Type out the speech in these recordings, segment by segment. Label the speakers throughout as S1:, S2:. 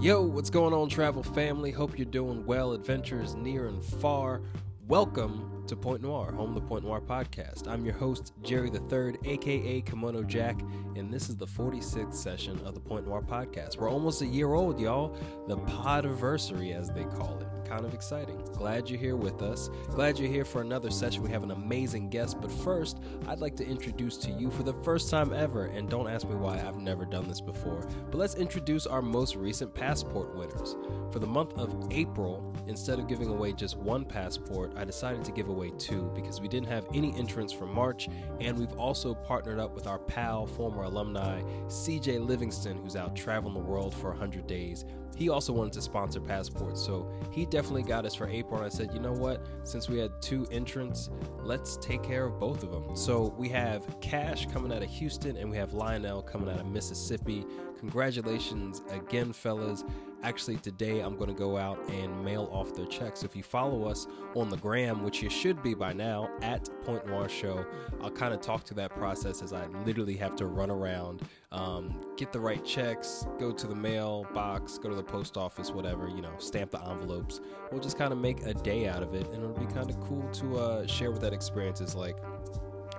S1: Yo, what's going on, travel family? Hope you're doing well. Adventures near and far. Welcome to Point Noir, home of the Point Noir podcast. I'm your host, Jerry the Third, aka Kimono Jack, and this is the 46th session of the Point Noir podcast. We're almost a year old, y'all. The podiversary, as they call it. Kind of exciting. Glad you're here with us. Glad you're here for another session. We have an amazing guest, but first, I'd like to introduce to you for the first time ever, and don't ask me why I've never done this before, but let's introduce our most recent passport winners. For the month of April, instead of giving away just one passport, I decided to give away two because we didn't have any entrants for March, and we've also partnered up with our pal, former alumni, CJ Livingston, who's out traveling the world for 100 days. He also wanted to sponsor passports, so he definitely got us for April. And I said, you know what? Since we had two entrants, let's take care of both of them. So we have Cash coming out of Houston, and we have Lionel coming out of Mississippi. Congratulations again, fellas. Actually, today I'm going to go out and mail off their checks. If you follow us on the gram, which you should be by now, at Point Noir Show, I'll kind of talk to that process as I literally have to run around, um, get the right checks, go to the mail box, go to the post office, whatever, you know, stamp the envelopes. We'll just kind of make a day out of it, and it'll be kind of cool to uh, share what that experience is like.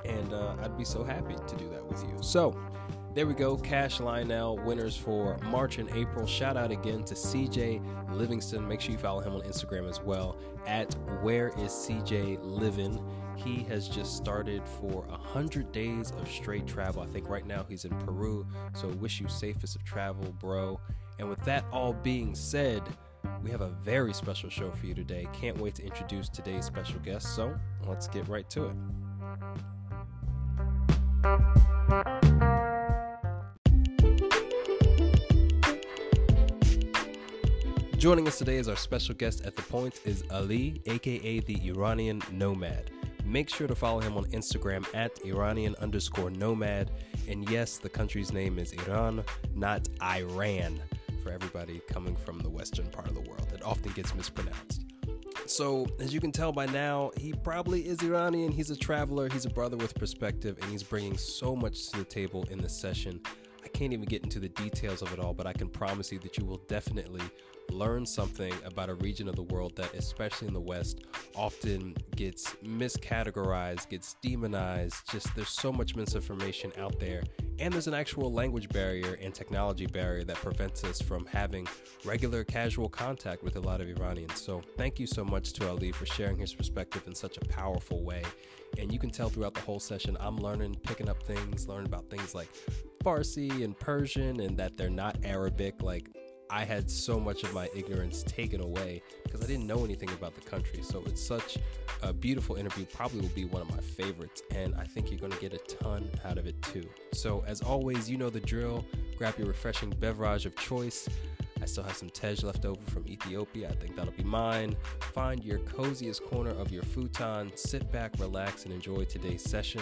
S1: And uh, I'd be so happy to do that with you. So, there we go. Cash Lionel winners for March and April. Shout out again to CJ Livingston. Make sure you follow him on Instagram as well at Where is CJ Living. He has just started for hundred days of straight travel. I think right now he's in Peru. So wish you safest of travel, bro. And with that all being said, we have a very special show for you today. Can't wait to introduce today's special guest. So let's get right to it. Joining us today as our special guest at the point is Ali, aka the Iranian Nomad. Make sure to follow him on Instagram at Iranian underscore nomad. And yes, the country's name is Iran, not Iran, for everybody coming from the western part of the world. It often gets mispronounced. So, as you can tell by now, he probably is Iranian. He's a traveler, he's a brother with perspective, and he's bringing so much to the table in this session. Can't even get into the details of it all, but I can promise you that you will definitely learn something about a region of the world that, especially in the West, often gets miscategorized, gets demonized. Just there's so much misinformation out there. And there's an actual language barrier and technology barrier that prevents us from having regular casual contact with a lot of Iranians. So, thank you so much to Ali for sharing his perspective in such a powerful way. And you can tell throughout the whole session, I'm learning, picking up things, learning about things like Farsi and Persian, and that they're not Arabic. Like, I had so much of my ignorance taken away because I didn't know anything about the country. So it's such a beautiful interview, probably will be one of my favorites, and I think you're going to get a ton out of it too. So, as always, you know the drill grab your refreshing beverage of choice. I still have some tej left over from Ethiopia. I think that'll be mine. Find your coziest corner of your futon, sit back, relax, and enjoy today's session.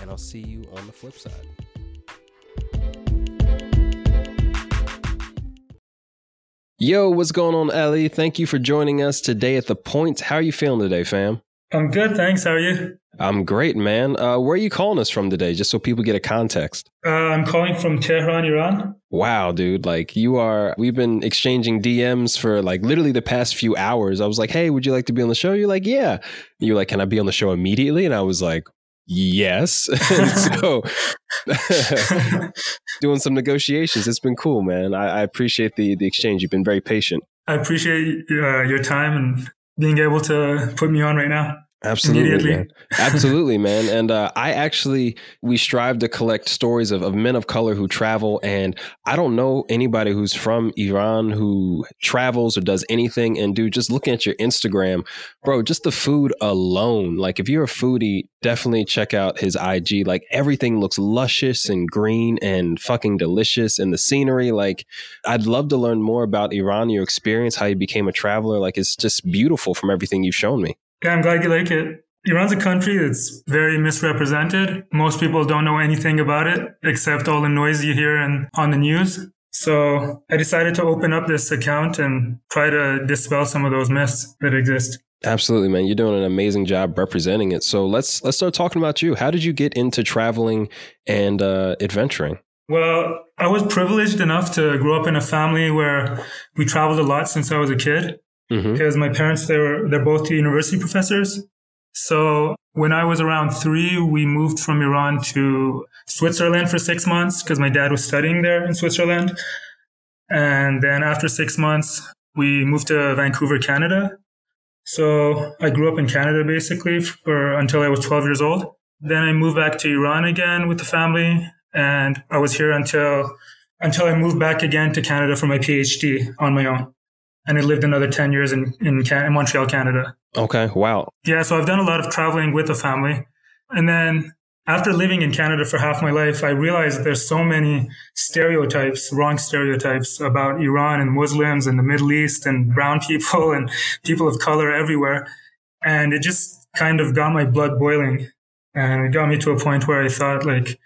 S1: And I'll see you on the flip side. Yo, what's going on, Ali? Thank you for joining us today at the point. How are you feeling today, fam?
S2: I'm good, thanks. How are you?
S1: I'm great, man. Uh, where are you calling us from today, just so people get a context?
S2: Uh, I'm calling from Tehran, Iran.
S1: Wow, dude. Like, you are, we've been exchanging DMs for like literally the past few hours. I was like, hey, would you like to be on the show? You're like, yeah. You're like, can I be on the show immediately? And I was like, yes. so, doing some negotiations. It's been cool, man. I, I, appreciate the the exchange. You've been very patient.
S2: I appreciate uh, your time and being able to put me on right now.
S1: Absolutely, man. Absolutely, man. And uh, I actually, we strive to collect stories of, of men of color who travel. And I don't know anybody who's from Iran who travels or does anything. And dude, just looking at your Instagram, bro, just the food alone. Like, if you're a foodie, definitely check out his IG. Like, everything looks luscious and green and fucking delicious. And the scenery, like, I'd love to learn more about Iran, your experience, how you became a traveler. Like, it's just beautiful from everything you've shown me.
S2: Yeah, I'm glad you like it. Iran's a country that's very misrepresented. Most people don't know anything about it except all the noise you hear in, on the news. So I decided to open up this account and try to dispel some of those myths that exist.
S1: Absolutely, man. You're doing an amazing job representing it. So let's let's start talking about you. How did you get into traveling and uh, adventuring?
S2: Well, I was privileged enough to grow up in a family where we traveled a lot since I was a kid mm-hmm. because my parents they were they're both university professors. So when I was around three, we moved from Iran to Switzerland for six months because my dad was studying there in Switzerland. And then after six months, we moved to Vancouver, Canada. So I grew up in Canada basically for until I was 12 years old. Then I moved back to Iran again with the family and I was here until until I moved back again to Canada for my PhD on my own. And I lived another 10 years in, in, in Montreal, Canada.
S1: Okay. Wow.
S2: Yeah. So I've done a lot of traveling with the family. And then after living in Canada for half my life, I realized there's so many stereotypes, wrong stereotypes about Iran and Muslims and the Middle East and brown people and people of color everywhere. And it just kind of got my blood boiling. And it got me to a point where I thought like,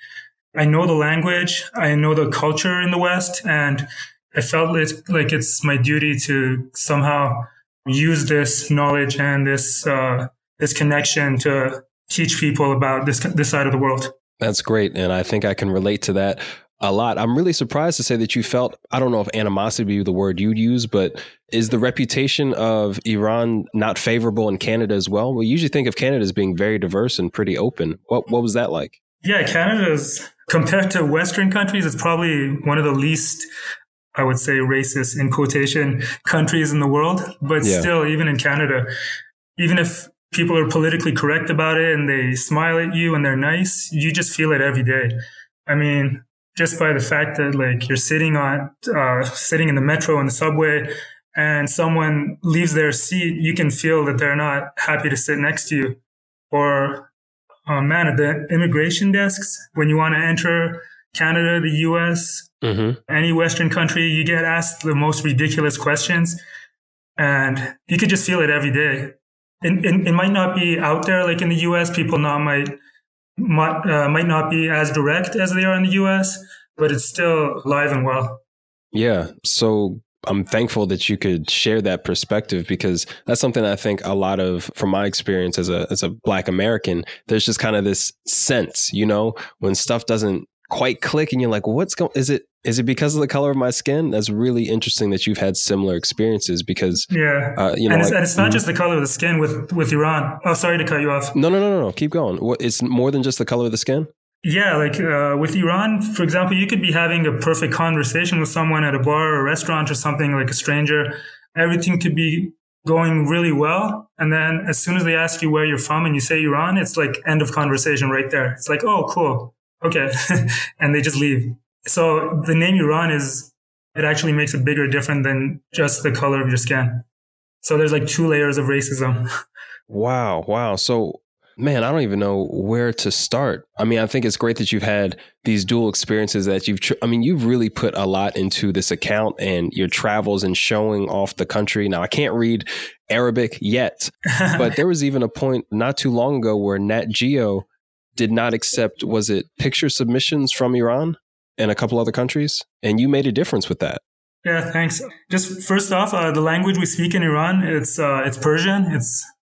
S2: I know the language, I know the culture in the West, and I felt it, like it's my duty to somehow use this knowledge and this uh, this connection to teach people about this this side of the world.
S1: That's great, and I think I can relate to that a lot. I'm really surprised to say that you felt I don't know if animosity would be the word you'd use, but is the reputation of Iran not favorable in Canada as well? We usually think of Canada as being very diverse and pretty open. What what was that like?
S2: Yeah, Canada's compared to Western countries, it's probably one of the least, I would say, racist in quotation countries in the world. But yeah. still, even in Canada, even if people are politically correct about it and they smile at you and they're nice, you just feel it every day. I mean, just by the fact that like you're sitting on, uh, sitting in the metro and the subway and someone leaves their seat, you can feel that they're not happy to sit next to you. Or uh, man, at the immigration desks, when you want to enter Canada, the US, mm-hmm. any Western country, you get asked the most ridiculous questions. And you could just feel it every day. It, it, it might not be out there like in the US. People not might might, uh, might not be as direct as they are in the US, but it's still alive and well.
S1: Yeah. So I'm thankful that you could share that perspective because that's something I think a lot of, from my experience as a as a Black American, there's just kind of this sense, you know, when stuff doesn't quite click, and you're like, what's going? Is it is it because of the color of my skin? That's really interesting that you've had similar experiences because
S2: yeah, uh, you know, and it's, like, and it's not just the color of the skin with with Iran. Oh, sorry to cut you off.
S1: No, no, no, no, no. Keep going. What, it's more than just the color of the skin.
S2: Yeah, like uh, with Iran, for example, you could be having a perfect conversation with someone at a bar or a restaurant or something like a stranger. Everything could be going really well. And then as soon as they ask you where you're from and you say Iran, it's like end of conversation right there. It's like, oh, cool. Okay. and they just leave. So the name Iran is, it actually makes it bigger different than just the color of your skin. So there's like two layers of racism.
S1: Wow. Wow. So man, I don't even know where to start. I mean, I think it's great that you've had these dual experiences that you've, tr- I mean, you've really put a lot into this account and your travels and showing off the country. Now, I can't read Arabic yet, but there was even a point not too long ago where Nat Geo did not accept, was it picture submissions from Iran and a couple other countries? And you made a difference with that.
S2: Yeah, thanks. Just first off, uh, the language we speak in Iran, it's, uh, it's Persian. It's,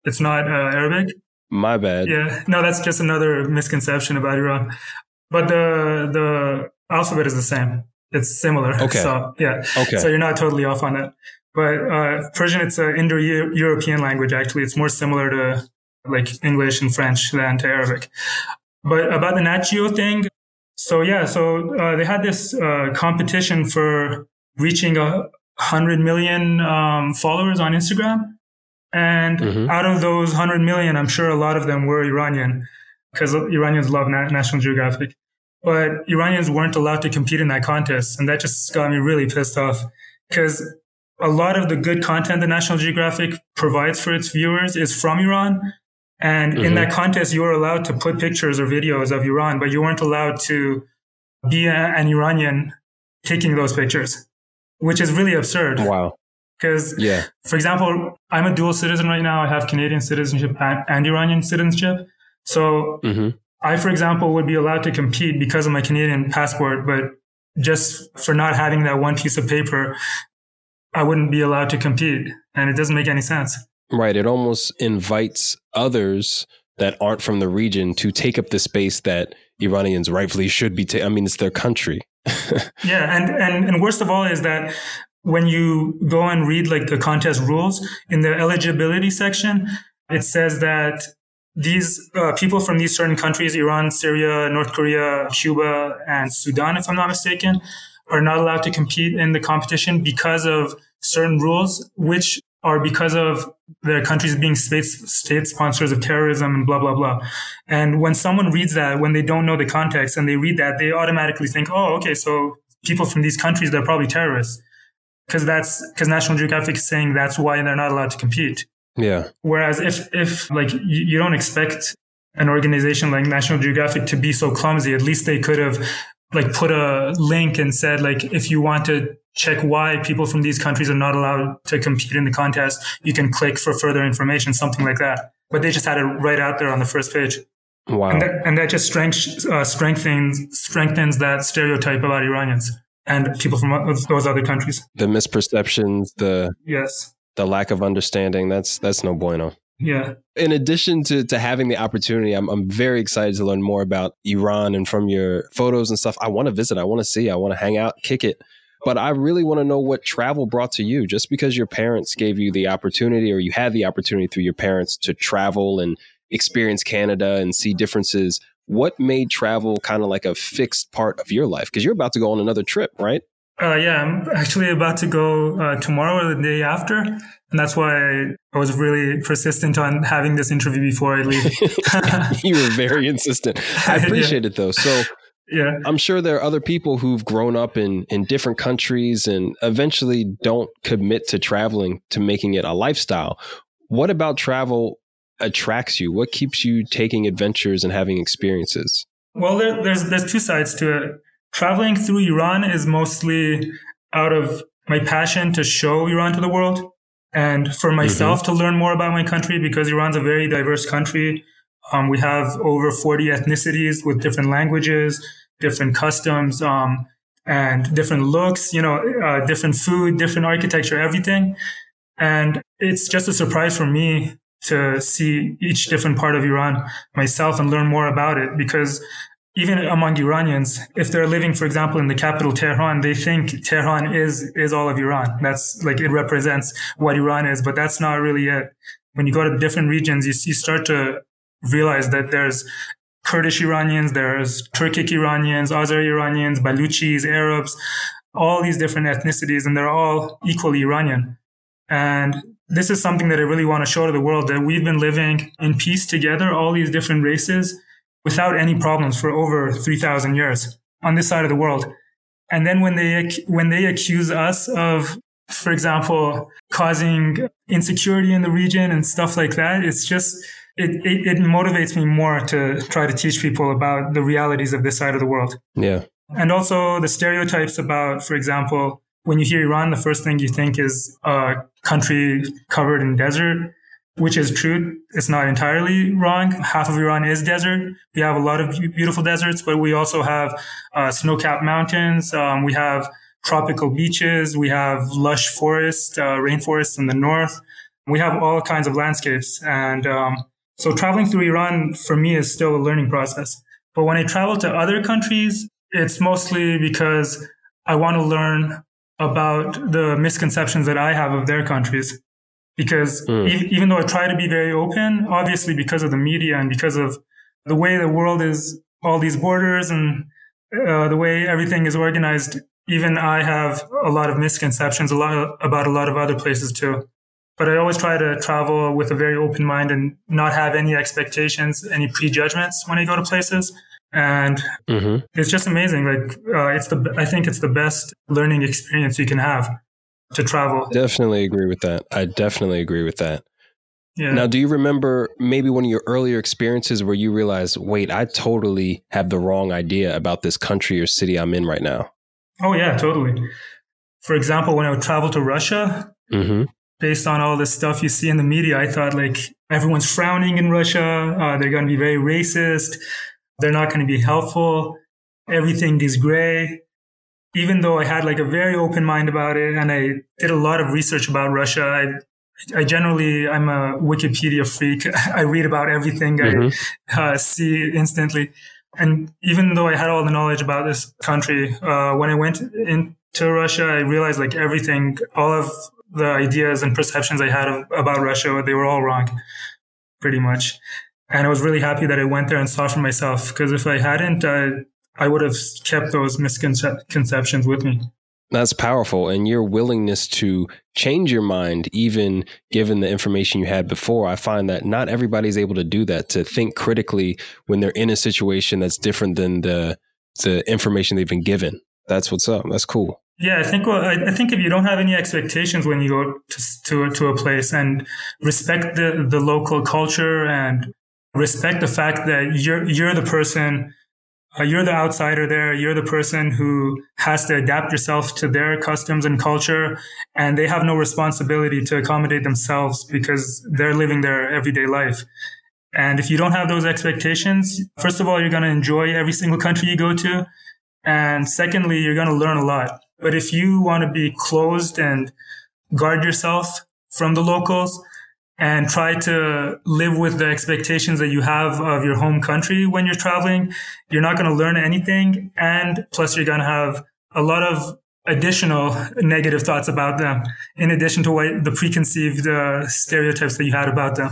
S2: it's not uh, Arabic.
S1: My bad.
S2: Yeah, no, that's just another misconception about Iran. But the the alphabet is the same. It's similar.
S1: Okay.
S2: So yeah. Okay. So you're not totally off on that. But uh, Persian, it's an Indo-European language. Actually, it's more similar to like English and French than to Arabic. But about the Nat Geo thing, so yeah, so uh, they had this uh, competition for reaching a hundred million um, followers on Instagram, and mm-hmm. out of those 100 million, I'm sure a lot of them were Iranian because Iranians love Na- National Geographic. But Iranians weren't allowed to compete in that contest. And that just got me really pissed off because a lot of the good content that National Geographic provides for its viewers is from Iran. And mm-hmm. in that contest, you were allowed to put pictures or videos of Iran, but you weren't allowed to be a, an Iranian taking those pictures, which is really absurd.
S1: Wow.
S2: Because, yeah. for example, I'm a dual citizen right now. I have Canadian citizenship and, and Iranian citizenship. So mm-hmm. I, for example, would be allowed to compete because of my Canadian passport, but just for not having that one piece of paper, I wouldn't be allowed to compete. And it doesn't make any sense.
S1: Right. It almost invites others that aren't from the region to take up the space that Iranians rightfully should be. Ta- I mean, it's their country.
S2: yeah, and, and and worst of all is that when you go and read like the contest rules in the eligibility section, it says that these uh, people from these certain countries, Iran, Syria, North Korea, Cuba, and Sudan, if I'm not mistaken, are not allowed to compete in the competition because of certain rules, which are because of their countries being state, state sponsors of terrorism and blah, blah, blah. And when someone reads that, when they don't know the context and they read that, they automatically think, oh, okay, so people from these countries, they're probably terrorists. Cause that's, cause National Geographic is saying that's why they're not allowed to compete.
S1: Yeah.
S2: Whereas if, if like you, you don't expect an organization like National Geographic to be so clumsy, at least they could have like put a link and said like if you want to check why people from these countries are not allowed to compete in the contest, you can click for further information, something like that. But they just had it right out there on the first page.
S1: Wow.
S2: And that, and that just strength, uh, strengthens strengthens that stereotype about Iranians and people from those other countries.
S1: The misperceptions, the
S2: yes,
S1: the lack of understanding. That's that's no bueno.
S2: Yeah.
S1: In addition to, to having the opportunity, I'm, I'm very excited to learn more about Iran and from your photos and stuff. I want to visit. I want to see. I want to hang out, kick it. But I really want to know what travel brought to you. Just because your parents gave you the opportunity or you had the opportunity through your parents to travel and experience Canada and see differences, what made travel kind of like a fixed part of your life? Because you're about to go on another trip, right?
S2: Uh, yeah, I'm actually about to go uh, tomorrow or the day after. And that's why I was really persistent on having this interview before I leave.
S1: you were very insistent. I appreciate yeah. it though. So,
S2: yeah.
S1: I'm sure there are other people who've grown up in, in different countries and eventually don't commit to traveling to making it a lifestyle. What about travel attracts you? What keeps you taking adventures and having experiences?
S2: Well, there, there's there's two sides to it. Traveling through Iran is mostly out of my passion to show Iran to the world and for myself mm-hmm. to learn more about my country because Iran's a very diverse country. Um, we have over 40 ethnicities with different languages, different customs, um, and different looks, you know, uh, different food, different architecture, everything. And it's just a surprise for me to see each different part of Iran myself and learn more about it because even among Iranians, if they're living, for example, in the capital Tehran, they think Tehran is, is all of Iran. That's like it represents what Iran is, but that's not really it. When you go to the different regions, you, you start to realize that there's Kurdish Iranians, there's Turkic Iranians, Azeri Iranians, Baluchis, Arabs, all these different ethnicities, and they're all equally Iranian. And this is something that I really want to show to the world that we've been living in peace together, all these different races, without any problems for over 3,000 years on this side of the world. And then when they, when they accuse us of, for example, causing insecurity in the region and stuff like that, it's just, it, it, it, motivates me more to try to teach people about the realities of this side of the world.
S1: Yeah.
S2: And also the stereotypes about, for example, when you hear Iran, the first thing you think is a country covered in desert, which is true. It's not entirely wrong. Half of Iran is desert. We have a lot of beautiful deserts, but we also have uh, snow-capped mountains. Um, we have tropical beaches. We have lush forests, uh, rainforests in the north. We have all kinds of landscapes. And um, so traveling through Iran for me is still a learning process. But when I travel to other countries, it's mostly because I want to learn about the misconceptions that I have of their countries. Because mm. e- even though I try to be very open, obviously because of the media and because of the way the world is, all these borders and uh, the way everything is organized, even I have a lot of misconceptions a lot of, about a lot of other places too. But I always try to travel with a very open mind and not have any expectations, any prejudgments when I go to places. And mm-hmm. it's just amazing. Like, uh, it's the, I think it's the best learning experience you can have to travel.
S1: Definitely agree with that. I definitely agree with that.
S2: Yeah.
S1: Now, do you remember maybe one of your earlier experiences where you realized, wait, I totally have the wrong idea about this country or city I'm in right now?
S2: Oh, yeah, totally. For example, when I would travel to Russia,
S1: mm-hmm
S2: based on all the stuff you see in the media, I thought like everyone's frowning in Russia. Uh, they're going to be very racist. They're not going to be helpful. Everything is gray. Even though I had like a very open mind about it and I did a lot of research about Russia, I I generally, I'm a Wikipedia freak. I read about everything mm-hmm. I uh, see instantly. And even though I had all the knowledge about this country, uh, when I went into Russia, I realized like everything, all of the ideas and perceptions I had of, about Russia, they were all wrong, pretty much. And I was really happy that I went there and saw for myself because if I hadn't, I, I would have kept those misconceptions with me.
S1: That's powerful. And your willingness to change your mind, even given the information you had before, I find that not everybody's able to do that, to think critically when they're in a situation that's different than the, the information they've been given. That's what's up. That's cool.
S2: Yeah, I think well, I, I, think if you don't have any expectations when you go to, to to a place and respect the the local culture and respect the fact that you're you're the person uh, you're the outsider there. You're the person who has to adapt yourself to their customs and culture, and they have no responsibility to accommodate themselves because they're living their everyday life. And if you don't have those expectations, first of all, you're going to enjoy every single country you go to. And secondly, you're going to learn a lot. But if you want to be closed and guard yourself from the locals, and try to live with the expectations that you have of your home country when you're traveling. You're not going to learn anything. And plus you're going to have a lot of additional negative thoughts about them in addition to what the preconceived uh, stereotypes that you had about them.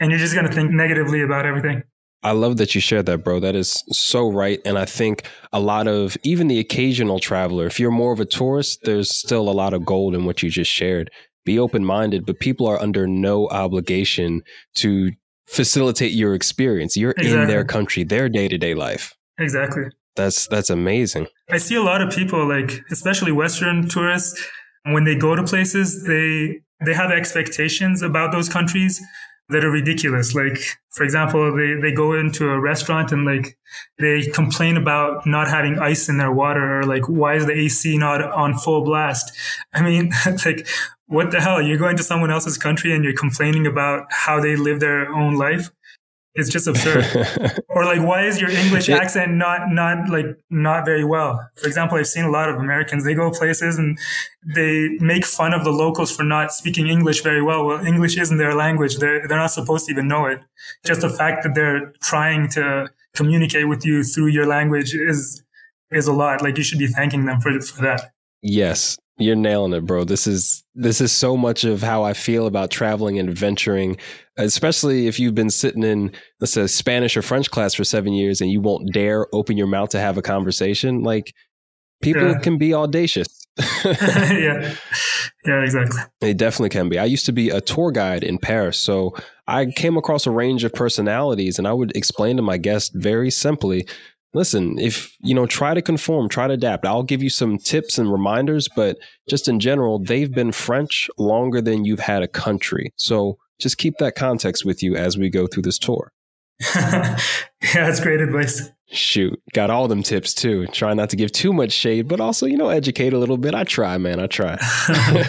S2: And you're just going to think negatively about everything.
S1: I love that you shared that, bro. That is so right. And I think a lot of even the occasional traveler, if you're more of a tourist, there's still a lot of gold in what you just shared be open minded, but people are under no obligation to facilitate your experience. You're exactly. in their country, their day to day life.
S2: Exactly.
S1: That's that's amazing.
S2: I see a lot of people like especially western tourists when they go to places they they have expectations about those countries that are ridiculous. Like, for example, they, they go into a restaurant and like they complain about not having ice in their water or like, why is the AC not on full blast? I mean, like, what the hell? You're going to someone else's country and you're complaining about how they live their own life. It's just absurd. or like, why is your English accent not, not like, not very well? For example, I've seen a lot of Americans, they go places and they make fun of the locals for not speaking English very well. Well, English isn't their language. They're, they're not supposed to even know it. Just the fact that they're trying to communicate with you through your language is, is a lot. Like you should be thanking them for, for that.
S1: Yes, you're nailing it, bro. This is this is so much of how I feel about traveling and adventuring, especially if you've been sitting in let's say Spanish or French class for 7 years and you won't dare open your mouth to have a conversation. Like people yeah. can be audacious.
S2: yeah. Yeah, exactly.
S1: They definitely can be. I used to be a tour guide in Paris, so I came across a range of personalities and I would explain to my guests very simply listen, if you know, try to conform, try to adapt. I'll give you some tips and reminders, but just in general, they've been French longer than you've had a country. So just keep that context with you as we go through this tour.
S2: yeah, that's great advice.
S1: Shoot, got all them tips too. Try not to give too much shade, but also, you know, educate a little bit. I try, man. I try.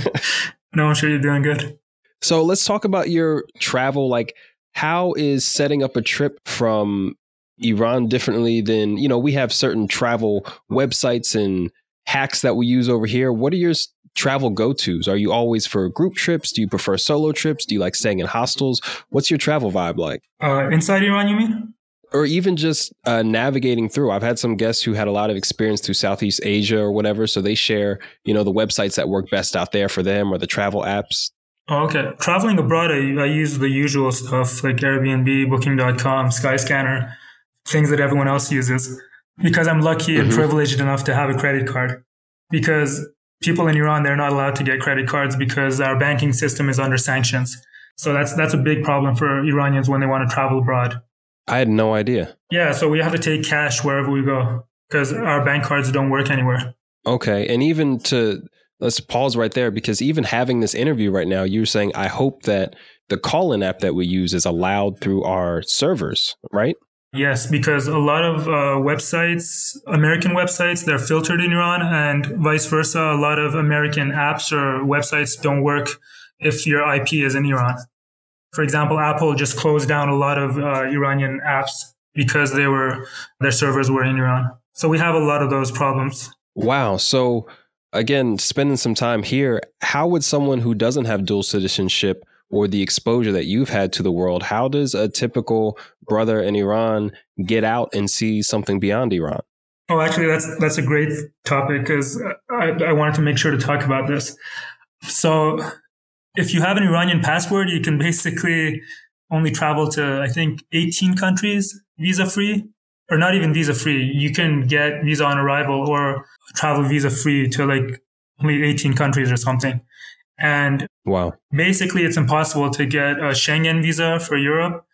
S2: no, I'm sure you're doing good.
S1: So let's talk about your travel. Like, how is setting up a trip from Iran differently than, you know, we have certain travel websites and hacks that we use over here. What are your travel go tos? Are you always for group trips? Do you prefer solo trips? Do you like staying in hostels? What's your travel vibe like?
S2: Uh, inside Iran, you mean?
S1: Or even just uh, navigating through. I've had some guests who had a lot of experience through Southeast Asia or whatever, so they share, you know, the websites that work best out there for them or the travel apps.
S2: Oh, okay. Traveling abroad, I, I use the usual stuff like Airbnb, Booking.com, Skyscanner things that everyone else uses because I'm lucky mm-hmm. and privileged enough to have a credit card. Because people in Iran, they're not allowed to get credit cards because our banking system is under sanctions. So that's that's a big problem for Iranians when they want to travel abroad.
S1: I had no idea.
S2: Yeah, so we have to take cash wherever we go because our bank cards don't work anywhere.
S1: Okay, and even to let's pause right there because even having this interview right now, you're saying I hope that the call-in app that we use is allowed through our servers, right?
S2: Yes, because a lot of uh, websites, American websites, they're filtered in Iran, and vice versa. A lot of American apps or websites don't work if your IP is in Iran. For example, Apple just closed down a lot of uh, Iranian apps because they were their servers were in Iran. So we have a lot of those problems.
S1: Wow. So again, spending some time here, how would someone who doesn't have dual citizenship or the exposure that you've had to the world, how does a typical brother in Iran get out and see something beyond Iran?
S2: Oh, actually, that's that's a great topic because I, I wanted to make sure to talk about this. So, if you have an Iranian passport, you can basically only travel to I think 18 countries visa free, or not even visa free. You can get visa on arrival or travel visa free to like only 18 countries or something. And
S1: wow,
S2: basically, it's impossible to get a Schengen visa for Europe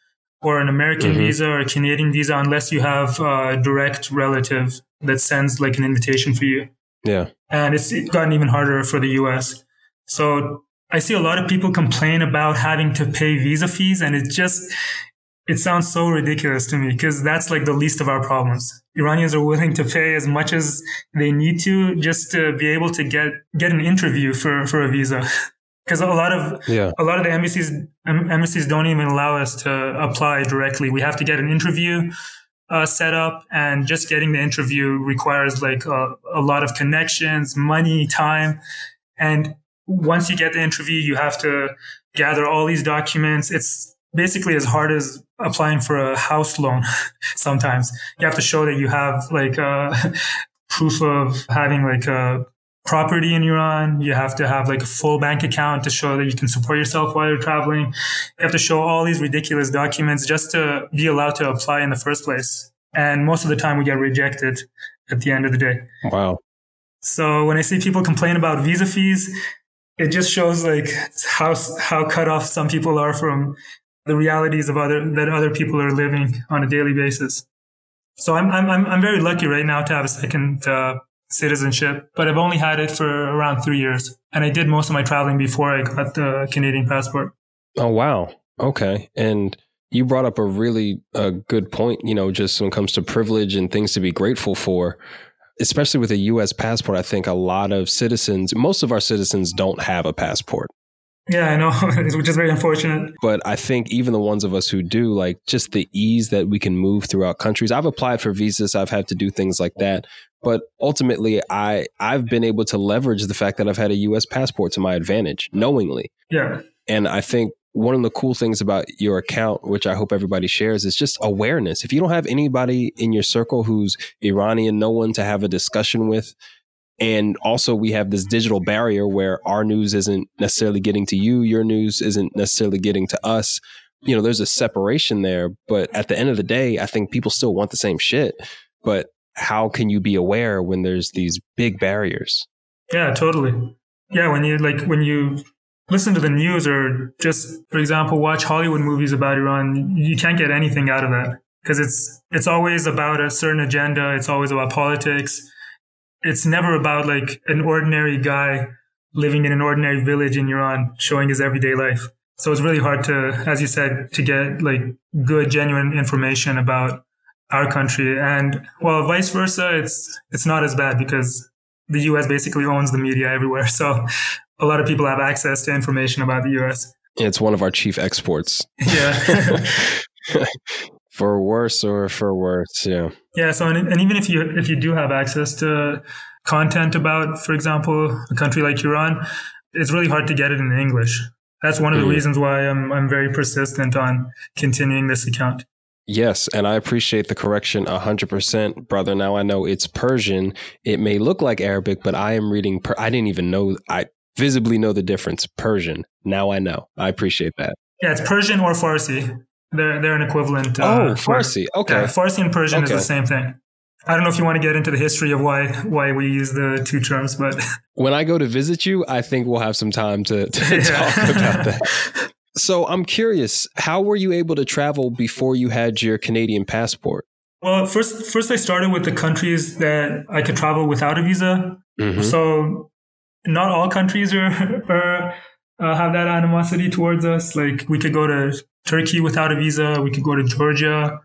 S2: or an American mm-hmm. visa or a Canadian visa unless you have a direct relative that sends like an invitation for you.
S1: Yeah.
S2: And it's gotten even harder for the US. So I see a lot of people complain about having to pay visa fees and it just, it sounds so ridiculous to me because that's like the least of our problems. Iranians are willing to pay as much as they need to just to be able to get, get an interview for, for a visa. because a lot of yeah. a lot of the embassies embassies don't even allow us to apply directly. We have to get an interview uh, set up, and just getting the interview requires like a, a lot of connections, money, time, and once you get the interview, you have to gather all these documents. It's basically as hard as applying for a house loan. Sometimes you have to show that you have like uh, proof of having like a property in Iran. You have to have like a full bank account to show that you can support yourself while you're traveling. You have to show all these ridiculous documents just to be allowed to apply in the first place. And most of the time we get rejected at the end of the day.
S1: Wow.
S2: So when I see people complain about visa fees, it just shows like how, how cut off some people are from the realities of other, that other people are living on a daily basis. So I'm, I'm, I'm very lucky right now to have a second, uh, citizenship, but I've only had it for around three years. And I did most of my traveling before I got the Canadian passport.
S1: Oh, wow. Okay. And you brought up a really uh, good point, you know, just when it comes to privilege and things to be grateful for. Especially with a US passport, I think a lot of citizens, most of our citizens don't have a passport.
S2: Yeah, I know, which is very unfortunate.
S1: But I think even the ones of us who do, like just the ease that we can move throughout countries. I've applied for visas, I've had to do things like that. But ultimately, I I've been able to leverage the fact that I've had a U.S. passport to my advantage, knowingly.
S2: Yeah.
S1: And I think one of the cool things about your account, which I hope everybody shares, is just awareness. If you don't have anybody in your circle who's Iranian, no one to have a discussion with, and also, we have this digital barrier where our news isn't necessarily getting to you, your news isn't necessarily getting to us. You know, there's a separation there. But at the end of the day, I think people still want the same shit. But how can you be aware when there's these big barriers?
S2: Yeah, totally. Yeah, when you like, when you listen to the news or just, for example, watch Hollywood movies about Iran, you can't get anything out of that because it's, it's always about a certain agenda. It's always about politics it's never about like an ordinary guy living in an ordinary village in Iran showing his everyday life. So it's really hard to, as you said, to get like good, genuine information about our country. And well, vice versa, it's, it's not as bad because the US basically owns the media everywhere. So a lot of people have access to information about the US.
S1: It's one of our chief exports.
S2: Yeah.
S1: for worse or for worse yeah
S2: yeah so and, and even if you if you do have access to content about for example a country like iran it's really hard to get it in english that's one of the mm. reasons why I'm, I'm very persistent on continuing this account
S1: Yes, and I appreciate the correction 100%, brother. Now I know it's Persian. It may look like Arabic, but I am reading per- I didn't even know I visibly know the difference. Persian. Now I know. I appreciate that.
S2: Yeah, it's Persian or Farsi. They're they're an equivalent.
S1: Uh, oh, Farsi. Okay. Yeah,
S2: Farsi and Persian okay. is the same thing. I don't know if you want to get into the history of why why we use the two terms, but
S1: when I go to visit you, I think we'll have some time to, to yeah. talk about that. So I'm curious, how were you able to travel before you had your Canadian passport?
S2: Well, first first I started with the countries that I could travel without a visa. Mm-hmm. So not all countries are, are uh, have that animosity towards us. Like we could go to Turkey without a visa. We could go to Georgia.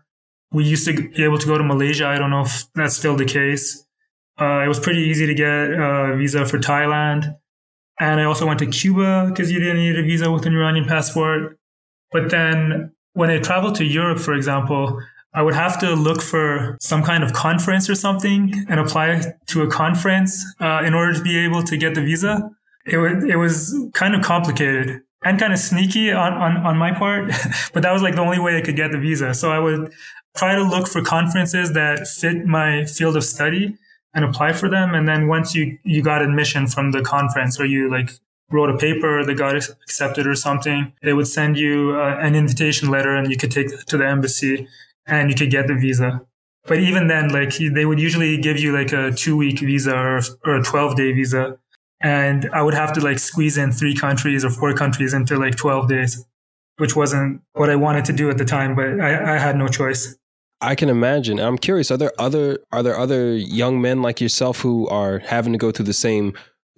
S2: We used to be able to go to Malaysia. I don't know if that's still the case. Uh, it was pretty easy to get a visa for Thailand. And I also went to Cuba because you didn't need a visa with an Iranian passport. But then when I traveled to Europe, for example, I would have to look for some kind of conference or something and apply to a conference uh, in order to be able to get the visa. It, w- it was kind of complicated and kind of sneaky on, on, on my part, but that was like the only way I could get the visa. So I would try to look for conferences that fit my field of study and apply for them. And then once you, you got admission from the conference or you like wrote a paper that got accepted or something, they would send you uh, an invitation letter and you could take to the embassy and you could get the visa. But even then, like they would usually give you like a two week visa or, or a 12 day visa. And I would have to like squeeze in three countries or four countries into like 12 days, which wasn't what I wanted to do at the time, but I, I had no choice.
S1: I can imagine. I'm curious. Are there other are there other young men like yourself who are having to go through the same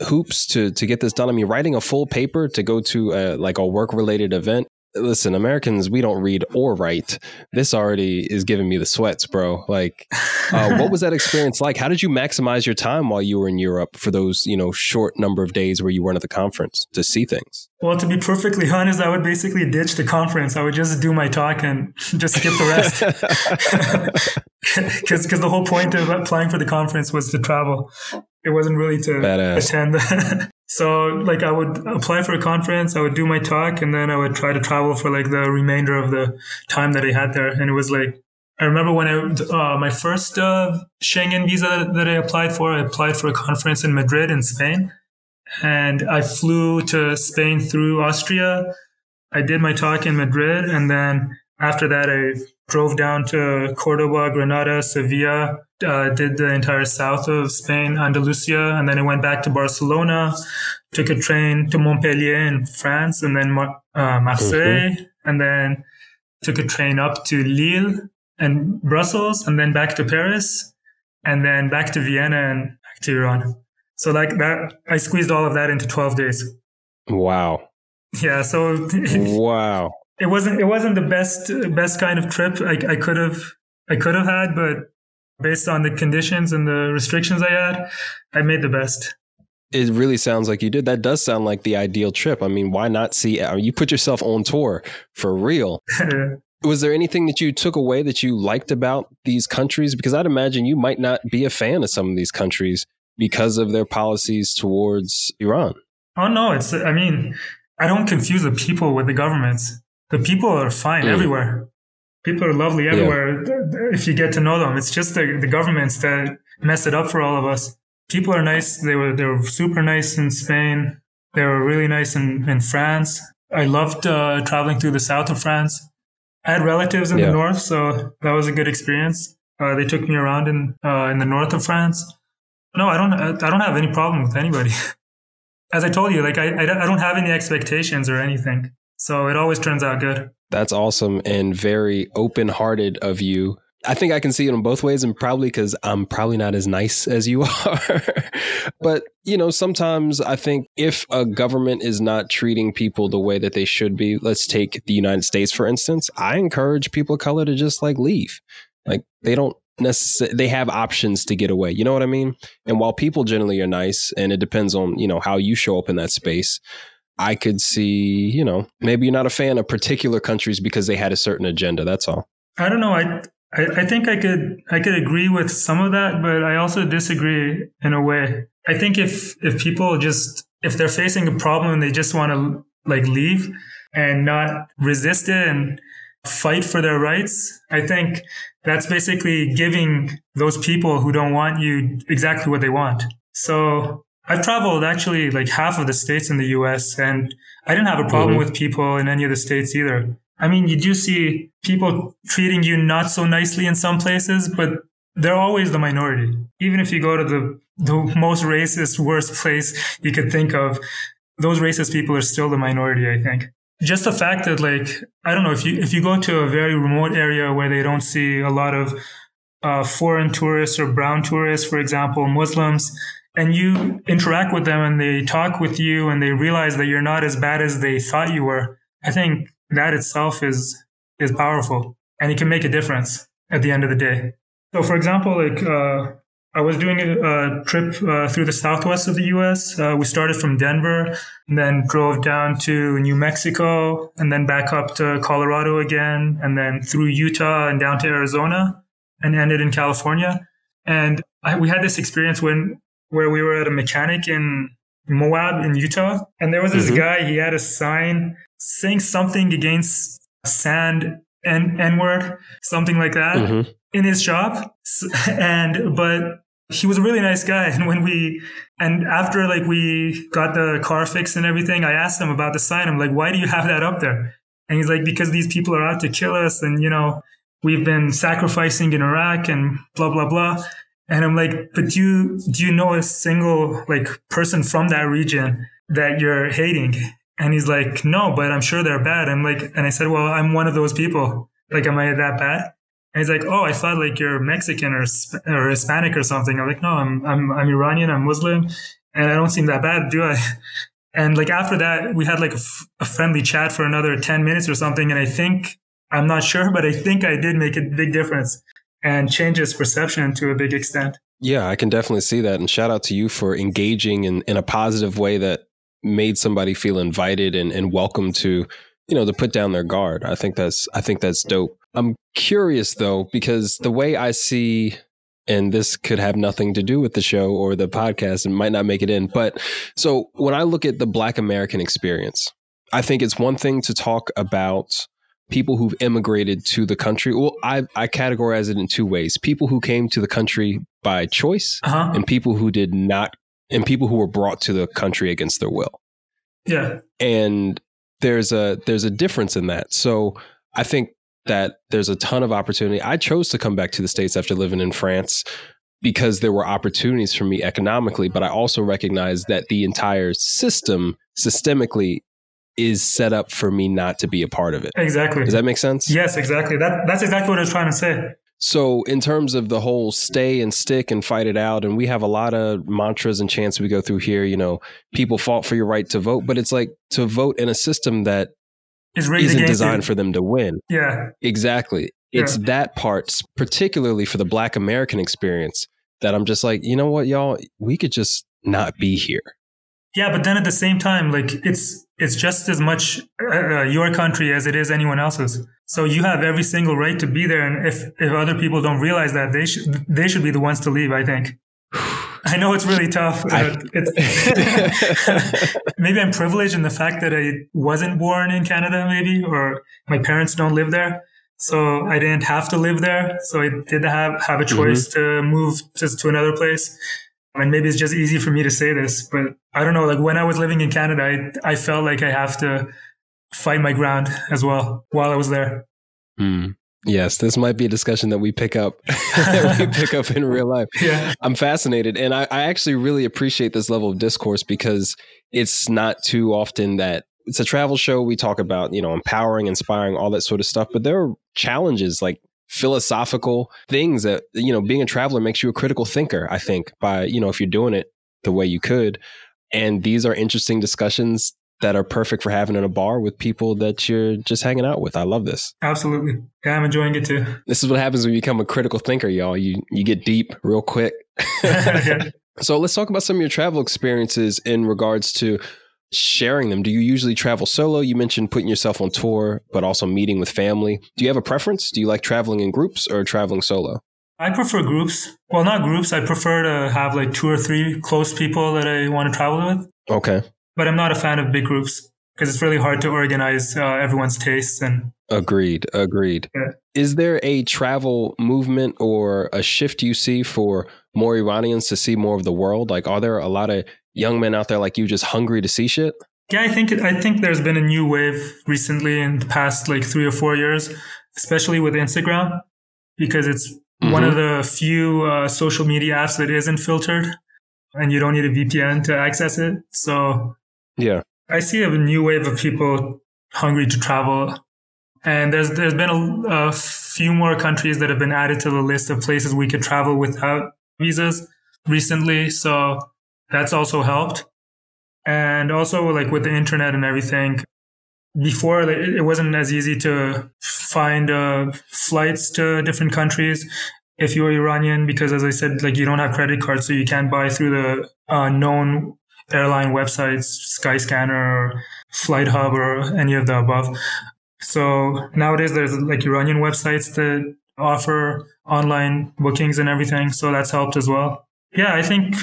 S1: hoops to to get this done? I mean, writing a full paper to go to a, like a work related event listen, Americans, we don't read or write. This already is giving me the sweats, bro. Like, uh, what was that experience like? How did you maximize your time while you were in Europe for those, you know, short number of days where you weren't at the conference to see things?
S2: Well, to be perfectly honest, I would basically ditch the conference. I would just do my talk and just skip the rest. Because the whole point of applying for the conference was to travel. It wasn't really to Badass. attend. So like I would apply for a conference, I would do my talk, and then I would try to travel for like the remainder of the time that I had there. And it was like I remember when I uh, my first uh, Schengen visa that I applied for, I applied for a conference in Madrid in Spain, and I flew to Spain through Austria. I did my talk in Madrid, and then after that, I drove down to Cordoba, Granada, Sevilla, uh, did the entire south of Spain, Andalusia, and then I went back to Barcelona, took a train to Montpellier in France, and then uh, Marseille, mm-hmm. and then took a train up to Lille and Brussels, and then back to Paris, and then back to Vienna and back to Iran. So like that, I squeezed all of that into 12 days.
S1: Wow.
S2: Yeah. So
S1: wow
S2: it wasn't it wasn't the best best kind of trip I, I could have I could have had, but based on the conditions and the restrictions I had, I made the best.
S1: It really sounds like you did. That does sound like the ideal trip. I mean, why not see? I mean, you put yourself on tour for real. Was there anything that you took away that you liked about these countries? Because I'd imagine you might not be a fan of some of these countries because of their policies towards Iran.
S2: Oh no, it's. I mean, I don't confuse the people with the governments the people are fine mm. everywhere. People are lovely everywhere yeah. if you get to know them. It's just the, the governments that mess it up for all of us. People are nice. They were they were super nice in Spain. They were really nice in, in France. I loved uh, traveling through the south of France. I had relatives in yeah. the north, so that was a good experience. Uh, they took me around in uh, in the north of France. No, I don't. I don't have any problem with anybody. As I told you, like I, I don't have any expectations or anything. So it always turns out good.
S1: That's awesome and very open hearted of you. I think I can see it in both ways, and probably because I'm probably not as nice as you are. but, you know, sometimes I think if a government is not treating people the way that they should be, let's take the United States, for instance, I encourage people of color to just like leave. Like they don't necessarily, they have options to get away. You know what I mean? And while people generally are nice, and it depends on, you know, how you show up in that space, I could see, you know, maybe you're not a fan of particular countries because they had a certain agenda. That's all.
S2: I don't know. I, I, I think I could I could agree with some of that, but I also disagree in a way. I think if if people just if they're facing a problem and they just want to like leave and not resist it and fight for their rights, I think that's basically giving those people who don't want you exactly what they want. So I've traveled actually like half of the states in the US and I didn't have a problem mm-hmm. with people in any of the states either. I mean, you do see people treating you not so nicely in some places, but they're always the minority. Even if you go to the, the most racist, worst place you could think of, those racist people are still the minority, I think. Just the fact that like, I don't know, if you, if you go to a very remote area where they don't see a lot of uh, foreign tourists or brown tourists, for example, Muslims, and you interact with them and they talk with you and they realize that you're not as bad as they thought you were, I think that itself is is powerful and it can make a difference at the end of the day. So, for example, like uh, I was doing a, a trip uh, through the southwest of the U.S. Uh, we started from Denver, and then drove down to New Mexico, and then back up to Colorado again, and then through Utah and down to Arizona, and ended in California. And I, we had this experience when where we were at a mechanic in Moab in Utah. And there was this
S1: Mhm.
S2: guy, he had a sign saying something against sand and N word, something like that
S1: Mhm.
S2: in his shop. And, but he was a really nice guy. And when we, and after like we got the car fixed and everything, I asked him about the sign. I'm like, why do you have that up there? And he's like, because these people are out to kill us. And, you know, we've been sacrificing in Iraq and blah, blah, blah. And I'm like, but do you, do you know a single like person from that region that you're hating? And he's like, no, but I'm sure they're bad. I'm like, and I said, well, I'm one of those people. Like, am I that bad? And he's like, oh, I thought like you're Mexican or, or Hispanic or something. I'm like, no, I'm, I'm, I'm Iranian. I'm Muslim and I don't seem that bad, do I? And like after that, we had like a, f- a friendly chat for another 10 minutes or something. And I think, I'm not sure, but I think I did make a big difference and change his perception to a big extent.
S1: Yeah, I can definitely see that. And shout out to you for engaging in, in a positive way that made somebody feel invited and, and welcome to, you know, to put down their guard. I think that's I think that's dope. I'm curious though, because the way I see and this could have nothing to do with the show or the podcast and might not make it in. But so when I look at the black American experience, I think it's one thing to talk about people who've immigrated to the country. Well, I, I categorize it in two ways people who came to the country by choice
S2: Uh huh.
S1: and people who did not, and people who were brought to the country against their will.
S2: Yeah.
S1: And there's a there's a difference in that. So I think that there's a ton of opportunity. I chose to come back to the states after living in France because there were opportunities for me economically, but I also recognize that the entire system systemically is set up for me not to be a part of it.
S2: Exactly.
S1: Does that make sense?
S2: yes, exactly. That that's exactly what I was trying to say.
S1: So, in terms of the whole stay and stick and fight it out, and we have a lot of mantras and chants we go through here, you know, people fought for your right to vote, but it's like to vote in a system that
S2: is
S1: isn't designed for them to win.
S2: Yeah.
S1: Exactly. It's that part, particularly for the Black American experience, that I'm just like, you know what, y'all, we could just not be here.
S2: Yeah, but then at the same time, like it's it's just as much uh, uh, your country as it is anyone else's. So you have every single right to be there, and if if other people don't realize that, they should they should be the ones to leave. I think. I know it's really tough.
S1: I-
S2: it's, maybe I'm privileged in the fact that I wasn't born in Canada, maybe, or my parents don't live there. So I didn't have to live there. So I did have, have a choice to move just to another place. And maybe it's just easy for me to say this, but I don't know. Like when I was living in Canada, I, I felt like I have to fight my ground as well while I was there.
S1: Hmm. Yes, this might be a discussion that we pick up that we pick up in real life.
S2: Yeah.
S1: I'm fascinated. And I, I actually really appreciate this level of discourse because it's not too often that it's a travel show. We talk about, you know, empowering, inspiring, all that sort of stuff. But there are challenges like philosophical things that, you know, being a traveler makes you a critical thinker, I think, by, you know, if you're doing it the way you could. And these are interesting discussions that are perfect for having in a bar with people that you're just hanging out with. I love this.
S2: Absolutely. Yeah, I'm enjoying it too.
S1: This is what happens when you become a critical thinker, y'all. You you get deep real quick. So let's talk about some of your travel experiences in regards to sharing them. Do you usually travel solo? You mentioned putting yourself on tour, but also meeting with family. Do you have a preference? Do you like traveling in groups or traveling solo?
S2: I prefer groups. Well, not groups. I prefer to have like two or three close people that I want to travel with.
S1: Okay.
S2: But I'm not a fan of big groups because it's really hard to organize uh, everyone's tastes and
S1: Agreed. Agreed.
S2: Yeah.
S1: Is there a travel movement or a shift you see for more Iranians to see more of the world? Like, are there a lot of young men out there like you just hungry to see shit?
S2: Yeah, I think I think there's been a new wave recently in the past like three or four years, especially with Instagram, because it's one of the few uh, social media apps that isn't filtered, and you don't need a VPN to access it. So
S1: Yeah.
S2: I see a new wave of people hungry to travel, and there's there's been a, a few more countries that have been added to the list of places we could travel without visas recently. So that's also helped, and also like with the internet and everything. Before it wasn't as easy to find uh, flights to different countries if you're Iranian because, as I said, like you don't have credit cards, so you can't buy through the uh, known airline websites, Skyscanner or Flight Hub or any of the above. So nowadays there's like Iranian websites that offer online bookings and everything. So that's helped as well. Yeah, I think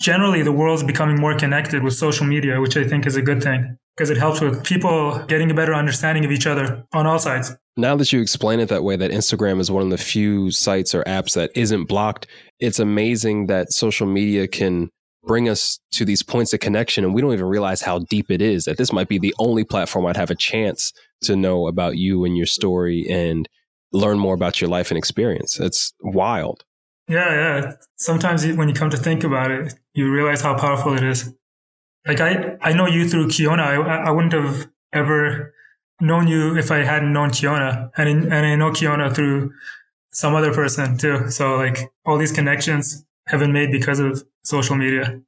S2: generally the world's becoming more connected with social media, which I think is a good thing because it helps with people getting a better understanding of each other on all sides.
S1: Now that you explain it that way, that Instagram is one of the few sites or apps that isn't blocked, it's amazing that social media can bring us to these points of connection and we don't even realize how deep it is that this might be the only platform I'd have a chance to know about you and your story and learn more about your life and experience. It's wild.
S2: Yeah, yeah. Sometimes when you come to think about it, you realize how powerful it is. Like I, I know you through Kiona. I, I wouldn't have ever known you if I hadn't known Kiona, and in, and I know Kiona through some other person too. So like all these connections have been made because of social media.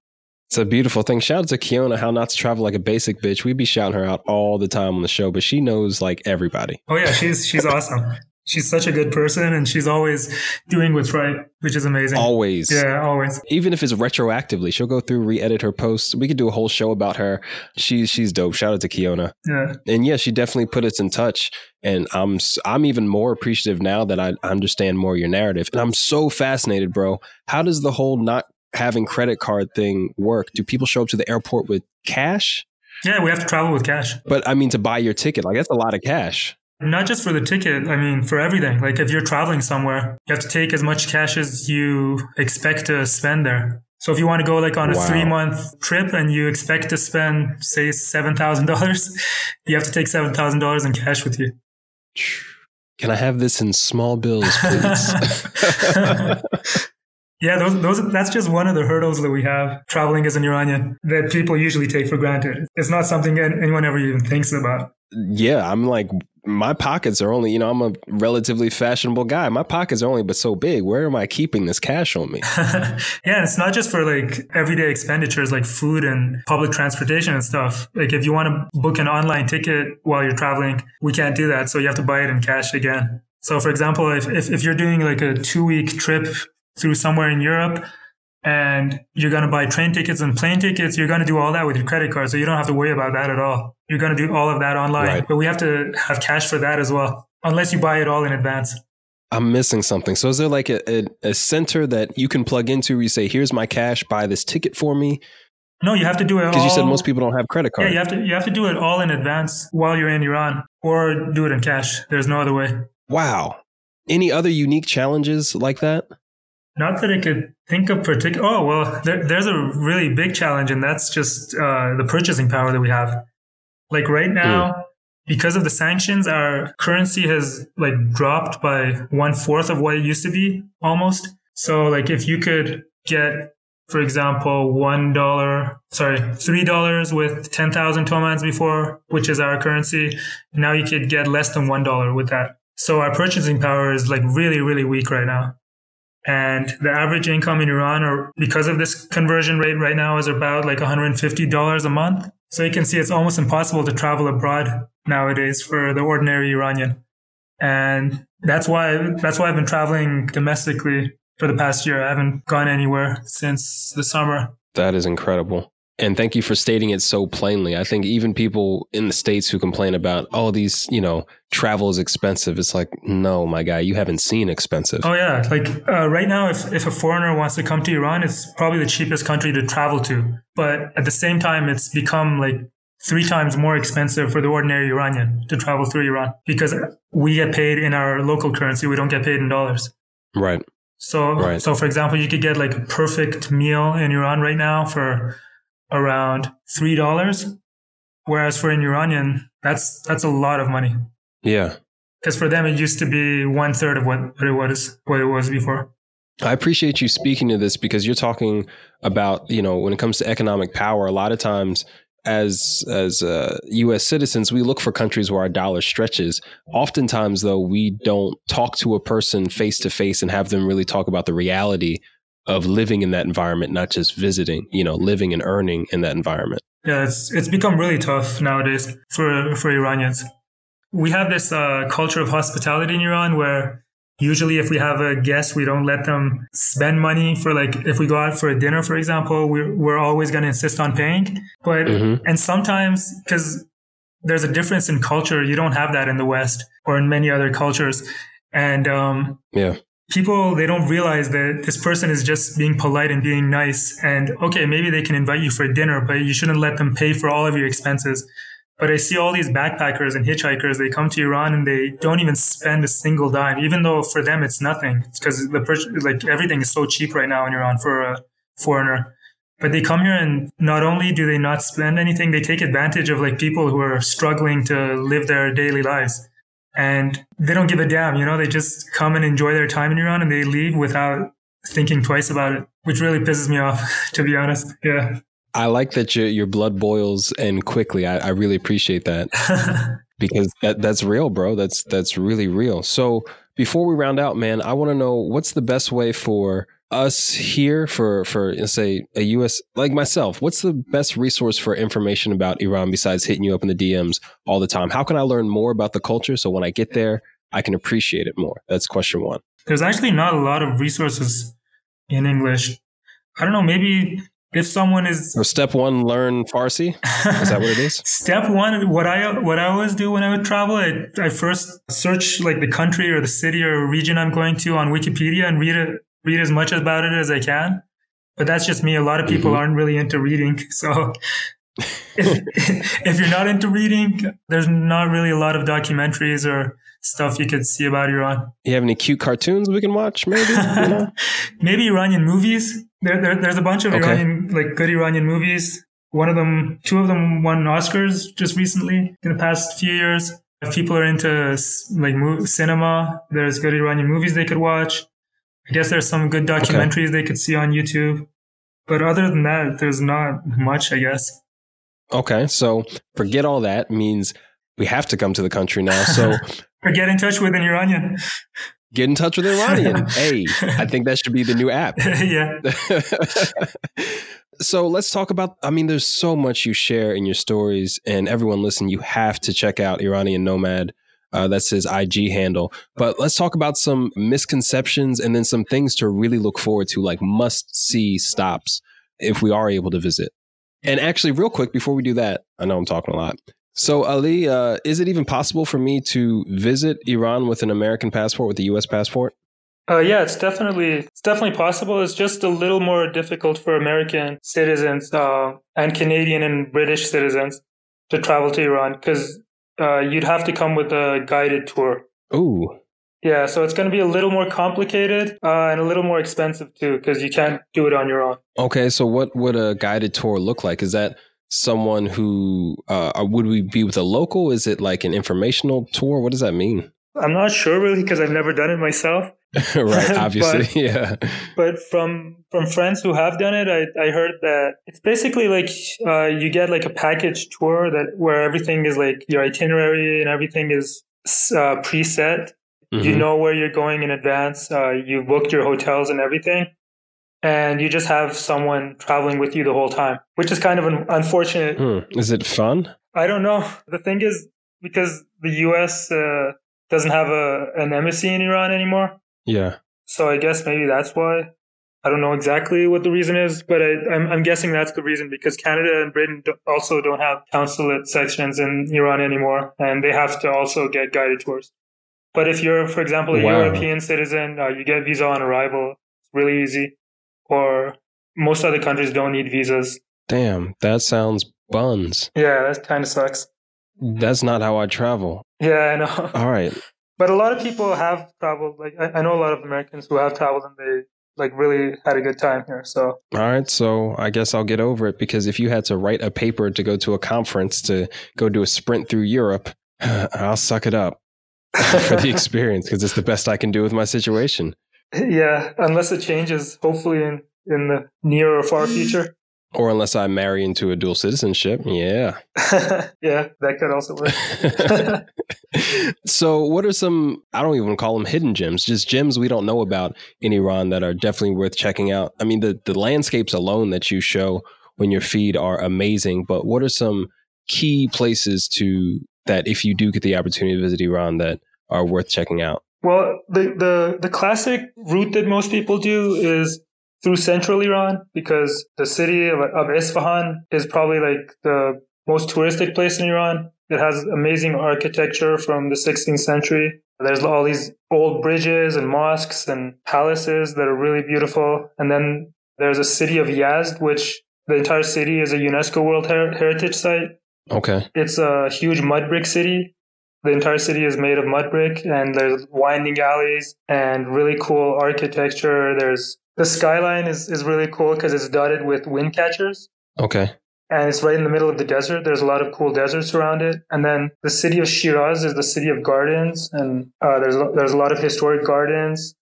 S1: It's a beautiful thing. Shout out to Kiona, how not to travel like a basic bitch. We'd be shouting her out all the time on the show, but she knows like everybody.
S2: Oh yeah, she's she's awesome she's such a good person and she's always doing what's right, which is amazing.
S1: Always.
S2: Yeah, always.
S1: Even if it's retroactively, she'll go through, re-edit her posts. We could do a whole show about her. She's she's dope. Shout out to Kiona.
S2: Yeah.
S1: And yeah, she definitely put us in touch. And I'm I'm even more appreciative now that I understand more your narrative. And I'm so fascinated, bro. How does the whole not having credit card thing work? Do people show up to the airport with cash?
S2: Yeah, we have to travel with cash.
S1: But I mean, to buy your ticket, like that's a lot of cash.
S2: Not just for the ticket, I mean, for everything. Like if you're traveling somewhere, you have to take as much cash as you expect to spend there. So if you want to go like on a wow. three month trip and you expect to spend, say, $7,000, you have to take $7,000 in cash with you.
S1: Can I have this in small bills, please?
S2: yeah, those, those, that's just one of the hurdles that we have traveling as an Iranian that people usually take for granted. It's not something anyone ever even thinks about.
S1: Yeah, I'm like, my pockets are only, you know, I'm a relatively fashionable guy. My pockets are only but so big. Where am I keeping this cash on me?
S2: yeah, it's not just for like everyday expenditures like food and public transportation and stuff. Like if you want to book an online ticket while you're traveling, we can't do that. So you have to buy it in cash again. So for example, if, if, if you're doing like a two week trip through somewhere in Europe, and you're going to buy train tickets and plane tickets, you're going to do all that with your credit card. So you don't have to worry about that at all. You're going to do all of that online, right. but we have to have cash for that as well, unless you buy it all in advance.
S1: I'm missing something. So is there like a, a, a center that you can plug into where you say, here's my cash, buy this ticket for me?
S2: No, you have to do it
S1: because you said most people don't have credit cards.
S2: Yeah, you have to you have to do it all in advance while you're in Iran, or do it in cash. There's no other way.
S1: Wow. Any other unique challenges like that?
S2: Not that I could think of particular. Oh well, there, there's a really big challenge, and that's just uh, the purchasing power that we have. Like right now, mm. because of the sanctions, our currency has like dropped by one fourth of what it used to be, almost. So like if you could get, for example, one dollar, sorry, three dollars with ten thousand tomans before, which is our currency, now you could get less than one dollar with that. So our purchasing power is like really, really weak right now. And the average income in Iran, or because of this conversion rate right now, is about like $150 a month. So you can see it's almost impossible to travel abroad nowadays for the ordinary Iranian. And that's why, that's why I've been traveling domestically for the past year. I haven't gone anywhere since the summer.
S1: That is incredible. And thank you for stating it so plainly. I think even people in the States who complain about, oh, these, you know, travel is expensive. It's like, no, my guy, you haven't seen expensive.
S2: Oh, yeah. Like uh, right now, if, if a foreigner wants to come to Iran, it's probably the cheapest country to travel to. But at the same time, it's become like three times more expensive for the ordinary Iranian to travel through Iran because we get paid in our local currency. We don't get paid in dollars.
S1: Right.
S2: So, right. so for example, you could get like a perfect meal in Iran right now for around three dollars, whereas for an Iranian, that's that's a lot of money.
S1: Yeah,
S2: because for them it used to be one third of what, what it was what it was before.
S1: I appreciate you speaking to this because you're talking about you know when it comes to economic power, a lot of times as as uh, U.S. citizens, we look for countries where our dollar stretches. Oftentimes, though, we don't talk to a person face to face and have them really talk about the reality of living in that environment, not just visiting, you know, living and earning in that environment.
S2: Yeah, it's it's become really tough nowadays for for Iranians. We have this uh, culture of hospitality in Iran where usually if we have a guest, we don't let them spend money for like if we go out for a dinner, for example, we're we're always going to insist on paying. But mm-hmm. and sometimes because there's a difference in culture, you don't have that in the West or in many other cultures, and um,
S1: yeah
S2: people they don't realize that this person is just being polite and being nice and okay maybe they can invite you for dinner but you shouldn't let them pay for all of your expenses. But i see all these backpackers and hitchhikers they come to iran and they don't even spend a single dime even though for them it's nothing because the like everything is so cheap right now in iran for a foreigner. But they come here and not only do they not spend anything they take advantage of like people who are struggling to live their daily lives and they don't give a damn. You know, they just come and enjoy their time in Iran and they leave without thinking twice about it, which really pisses me off, to be honest. Yeah.
S1: I like that your your blood boils and quickly. I, I really appreciate that because that, that's real, bro. That's that's really real. So before we round out, man, I want to know what's the best way for us here for for say a US like myself, what's the best resource for information about Iran besides hitting you up in the DMs all the time? How can I learn more about the culture so when I get there, I can appreciate it more? That's question one.
S2: There's actually not a lot of resources in English. I don't know, maybe if someone is
S1: so step one, learn Farsi. Is that what it is?
S2: step one, what I what I always do when I would travel, I, I first search like the country or the city or region I'm going to on Wikipedia and read it read as much about it as I can. But that's just me. A lot of people mm-hmm. aren't really into reading. So if, if you're not into reading, there's not really a lot of documentaries or stuff you could see about Iran.
S1: You have any cute cartoons we can watch? Maybe, you know?
S2: maybe Iranian movies. There, there, there's a bunch of okay. Iranian, like good Iranian movies. One of them, two of them won Oscars just recently in the past few years. If people are into like cinema, there's good Iranian movies they could watch. I guess there's some good documentaries okay. they could see on YouTube. But other than that, there's not much, I guess.
S1: Okay. So forget all that means we have to come to the country now. So
S2: or get in touch with an Iranian.
S1: Get in touch with an Iranian. hey, I think that should be the new app.
S2: yeah.
S1: so let's talk about I mean, there's so much you share in your stories, and everyone listen, you have to check out Iranian Nomad. Uh, that's his IG handle. But let's talk about some misconceptions and then some things to really look forward to, like must see stops if we are able to visit. And actually, real quick, before we do that, I know I'm talking a lot. So, Ali, uh, is it even possible for me to visit Iran with an American passport, with a U.S. passport?
S2: Uh, yeah, it's definitely it's definitely possible. It's just a little more difficult for American citizens uh, and Canadian and British citizens to travel to Iran because uh, you'd have to come with a guided tour.
S1: Ooh.
S2: Yeah, so it's going to be a little more complicated uh, and a little more expensive too, because you can't do it on your own.
S1: Okay, so what would a guided tour look like? Is that someone who uh, would we be with a local? Is it like an informational tour? What does that mean?
S2: I'm not sure really because I've never done it myself.
S1: right, obviously,
S2: but,
S1: yeah.
S2: But from from friends who have done it, I, I heard that it's basically like uh, you get like a package tour that where everything is like your itinerary and everything is uh, preset. Mm-hmm. You know where you're going in advance. Uh, you've booked your hotels and everything, and you just have someone traveling with you the whole time, which is kind of an unfortunate.
S1: Hmm. Is it fun?
S2: I don't know. The thing is, because the U.S. Uh, doesn't have a an embassy in Iran anymore.
S1: Yeah.
S2: So I guess maybe that's why. I don't know exactly what the reason is, but I, am I'm, I'm guessing that's the reason because Canada and Britain also don't have consulate sections in Iran anymore, and they have to also get guided tours. But if you're, for example, a wow. European citizen, uh, you get visa on arrival. It's really easy. Or most other countries don't need visas.
S1: Damn, that sounds buns.
S2: Yeah, that kind of sucks.
S1: That's not how I travel.
S2: Yeah, I know.
S1: All right.
S2: But a lot of people have traveled. Like I, I know a lot of Americans who have traveled and they like really had a good time here. So
S1: all right, so I guess I'll get over it because if you had to write a paper to go to a conference to go do a sprint through Europe, I'll suck it up for the experience because it's the best I can do with my situation.
S2: Yeah, unless it changes, hopefully in in the near or far future.
S1: Or unless I marry into a dual citizenship. Yeah.
S2: yeah, that could also
S1: work. so, what are some, I don't even call them hidden gems, just gems we don't know about in Iran that are definitely worth checking out? I mean, the, the landscapes alone that you show when your feed are amazing, but what are some key places to that if you do get the opportunity to visit Iran that are worth checking out?
S2: Well, the, the, the classic route that most people do is through central Iran because the city of, of Isfahan is probably like the most touristic place in Iran. It has amazing architecture from the 16th century. There's all these old bridges and mosques and palaces that are really beautiful. And then there's a city of Yazd, which the entire city is a UNESCO World Her- Heritage Site.
S1: Okay.
S2: It's a huge mud brick city. The entire city is made of mud brick, and there's winding alleys and really cool architecture. There's the skyline is, is really cool because it's dotted with wind catchers.
S1: Okay.
S2: And it's right in the middle of the desert. There's a lot of cool deserts around it. And then the city of Shiraz is the city of gardens, and uh, there's there's a lot of historic gardens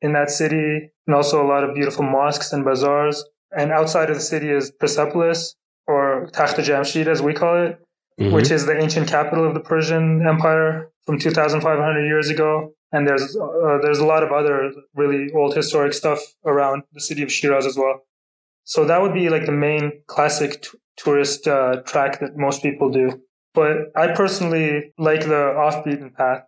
S2: in that city, and also a lot of beautiful mosques and bazaars. And outside of the city is Persepolis, or Takht Jamshid as we call it, mm-hmm. which is the ancient capital of the Persian Empire from 2,500 years ago. And there's uh, there's a lot of other really old historic stuff around the city of Shiraz as well. So that would be like the main classic t- tourist uh, track that most people do. But I personally like the off-beaten path.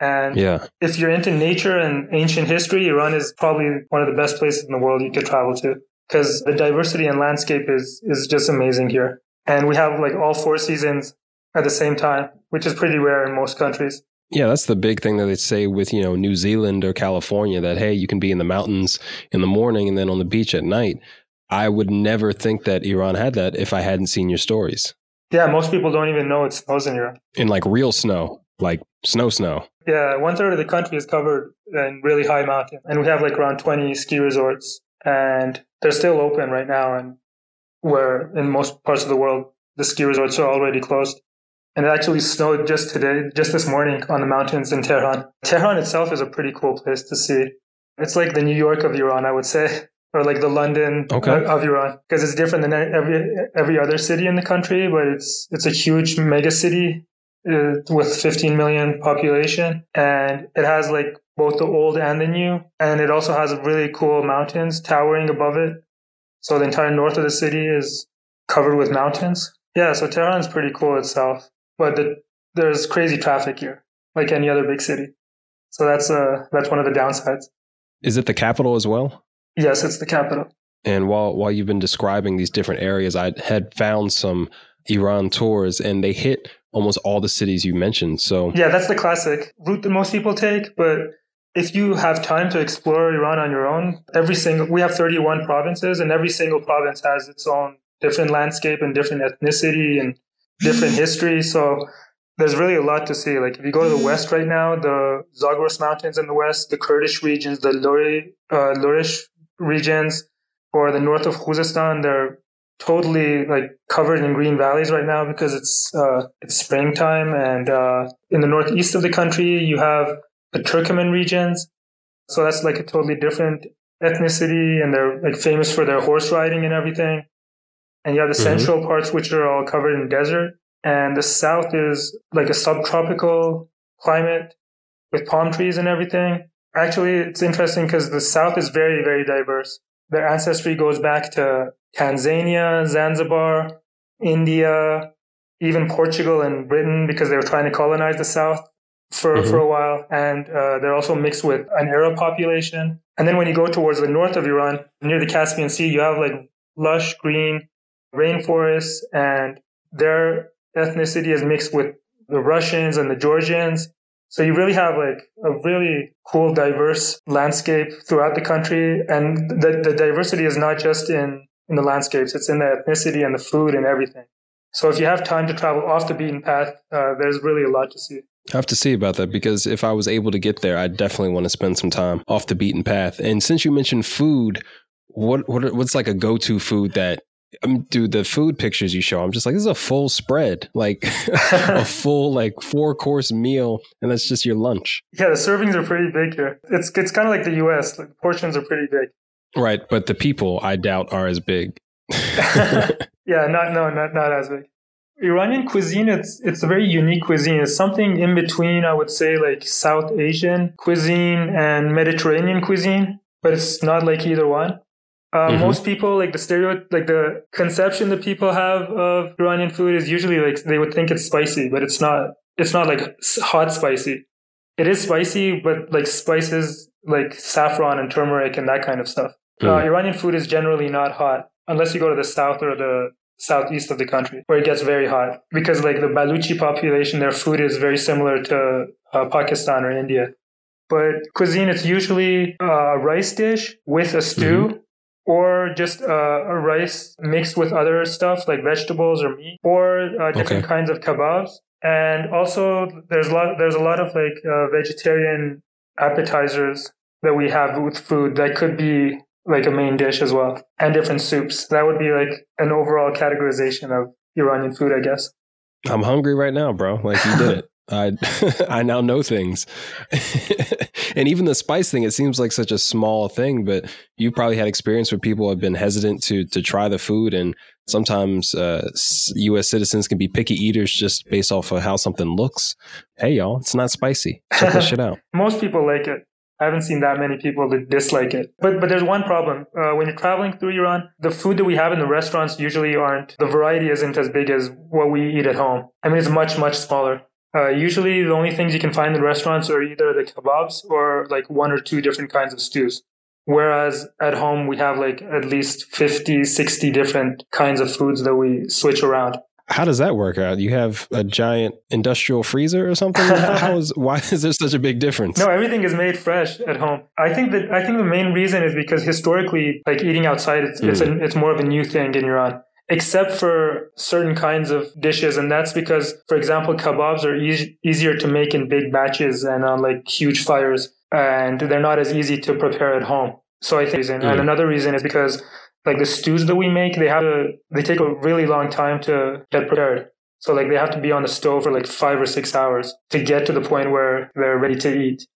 S2: And
S1: yeah.
S2: if you're into nature and ancient history, Iran is probably one of the best places in the world you could travel to because the diversity and landscape is is just amazing here. And we have like all four seasons at the same time, which is pretty rare in most countries.
S1: Yeah, that's the big thing that they say with, you know, New Zealand or California that hey, you can be in the mountains in the morning and then on the beach at night. I would never think that Iran had that if I hadn't seen your stories.
S2: Yeah, most people don't even know it snows in Iran.
S1: In like real snow, like snow snow.
S2: Yeah, one third of the country is covered in really high mountains. And we have like around 20 ski resorts and they're still open right now. And where in most parts of the world, the ski resorts are already closed. And it actually snowed just today, just this morning on the mountains in Tehran. Tehran itself is a pretty cool place to see. It's like the New York of Iran, I would say, or like the London
S1: okay.
S2: of Iran, because it's different than every every other city in the country. But it's it's a huge mega city uh, with 15 million population, and it has like both the old and the new, and it also has really cool mountains towering above it. So the entire north of the city is covered with mountains. Yeah, so Tehran's pretty cool itself, but the, there's crazy traffic here, like any other big city. So that's uh that's one of the downsides.
S1: Is it the capital as well?
S2: Yes, it's the capital.
S1: And while while you've been describing these different areas, I had found some Iran tours, and they hit almost all the cities you mentioned. So
S2: yeah, that's the classic route that most people take. But if you have time to explore Iran on your own, every single we have 31 provinces, and every single province has its own different landscape and different ethnicity and different history. So there's really a lot to see. Like if you go to the west right now, the Zagros Mountains in the west, the Kurdish regions, the Lori, uh, Lurish regions, or the north of Khuzestan, they're totally like covered in green valleys right now because it's uh, it's springtime. And uh, in the northeast of the country, you have the Turkoman regions. So that's like a totally different ethnicity, and they're like famous for their horse riding and everything. And you have the mm-hmm. central parts, which are all covered in desert. And the south is like a subtropical climate with palm trees and everything. Actually, it's interesting because the south is very, very diverse. Their ancestry goes back to Tanzania, Zanzibar, India, even Portugal and Britain because they were trying to colonize the south for, mm-hmm. for a while. And uh, they're also mixed with an Arab population. And then when you go towards the north of Iran, near the Caspian Sea, you have like lush green rainforests and their ethnicity is mixed with the Russians and the Georgians. So you really have like a really cool, diverse landscape throughout the country. And the, the diversity is not just in, in the landscapes, it's in the ethnicity and the food and everything. So if you have time to travel off the beaten path, uh, there's really a lot to see.
S1: I have to see about that because if I was able to get there, I definitely want to spend some time off the beaten path. And since you mentioned food, what what what's like a go to food that Um, I mean, dude, the food pictures you show, I'm just like, this is a full spread, like a full like four course meal, and that's just your lunch.
S2: Yeah, the servings are pretty big here. It's it's kind of like the U.S. Like portions are pretty big.
S1: Right, but the people I doubt are as big.
S2: yeah, not no, not not as big. Iranian cuisine, it's it's a very unique cuisine. It's something in between, I would say, like South Asian cuisine and Mediterranean cuisine, but it's not like either one. Uh, mm-hmm. Most people like the stereo, like the conception that people have of Iranian food is usually like they would think it's spicy, but it's not. It's not like hot spicy. It is spicy, but like spices like saffron and turmeric and that kind of stuff. Mm. Uh, Iranian food is generally not hot unless you go to the south or the southeast of the country, where it gets very hot. Because like the Baluchi population, their food is very similar to uh, Pakistan or India. But cuisine, it's usually a rice dish with a stew. Mm-hmm or just uh, a rice mixed with other stuff like vegetables or meat, or uh, different okay. kinds of kebabs. And also, there's a lot. There's a lot of like uh, vegetarian appetizers that we have with food that could be like a main dish as well, and different soups. That would be like an overall categorization of Iranian food, I guess.
S1: I'm hungry right now, bro. Like you did it. I I now know things, and even the spice thing. It seems like such a small thing, but you probably had experience where people have been hesitant to to try the food, and sometimes uh, U.S. citizens can be picky eaters just based off of how something looks. Hey, y'all, it's not spicy. Check this shit out.
S2: Most people like it. I haven't seen that many people that dislike it. But but there's one problem. Uh, when you're traveling through Iran, the food that we have in the restaurants usually aren't. The variety isn't as big as what we eat at home. I mean, it's much much smaller. Uh, usually, the only things you can find in restaurants are either the kebabs or like one or two different kinds of stews. Whereas at home, we have like at least 50, 60 different kinds of foods that we switch around.
S1: How does that work out? You have a giant industrial freezer or something? How is why is there such a big difference?
S2: No, everything is made fresh at home. I think that I think the main reason is because historically, like eating outside, it's mm. it's, a, it's more of a new thing in Iran except for certain kinds of dishes. And that's because, for example, kebabs are e- easier to make in big batches and on like huge fires, and they're not as easy to prepare at home. So I think, mm. and another reason is because like the stews that we make, they have to, they take a really long time to get prepared. So like they have to be on the stove for like five or six hours to get to the point where they're ready to eat.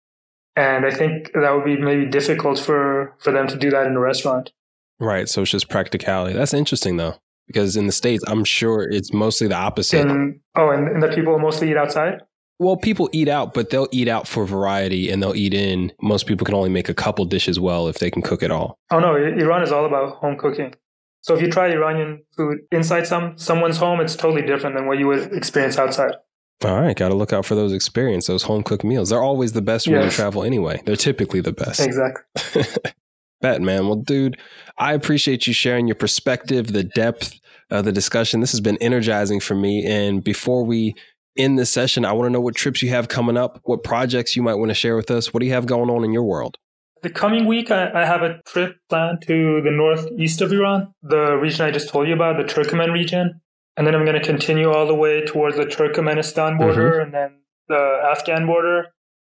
S2: And I think that would be maybe difficult for, for them to do that in a restaurant.
S1: Right. So it's just practicality. That's interesting though, because in the States, I'm sure it's mostly the opposite.
S2: And, oh, and, and that people mostly eat outside?
S1: Well, people eat out, but they'll eat out for variety and they'll eat in. Most people can only make a couple dishes well if they can cook at all.
S2: Oh no, Iran is all about home cooking. So if you try Iranian food inside some someone's home, it's totally different than what you would experience outside.
S1: All right, got to look out for those experience, those home cooked meals. They're always the best when yes. you travel anyway. They're typically the best.
S2: Exactly.
S1: Bet, man. Well, dude, I appreciate you sharing your perspective, the depth of the discussion. This has been energizing for me. And before we end this session. I want to know what trips you have coming up, what projects you might want to share with us. What do you have going on in your world?
S2: The coming week, I, I have a trip planned to the northeast of Iran, the region I just told you about, the Turkmen region. And then I'm going to continue all the way towards the Turkmenistan border mm-hmm. and then the Afghan border,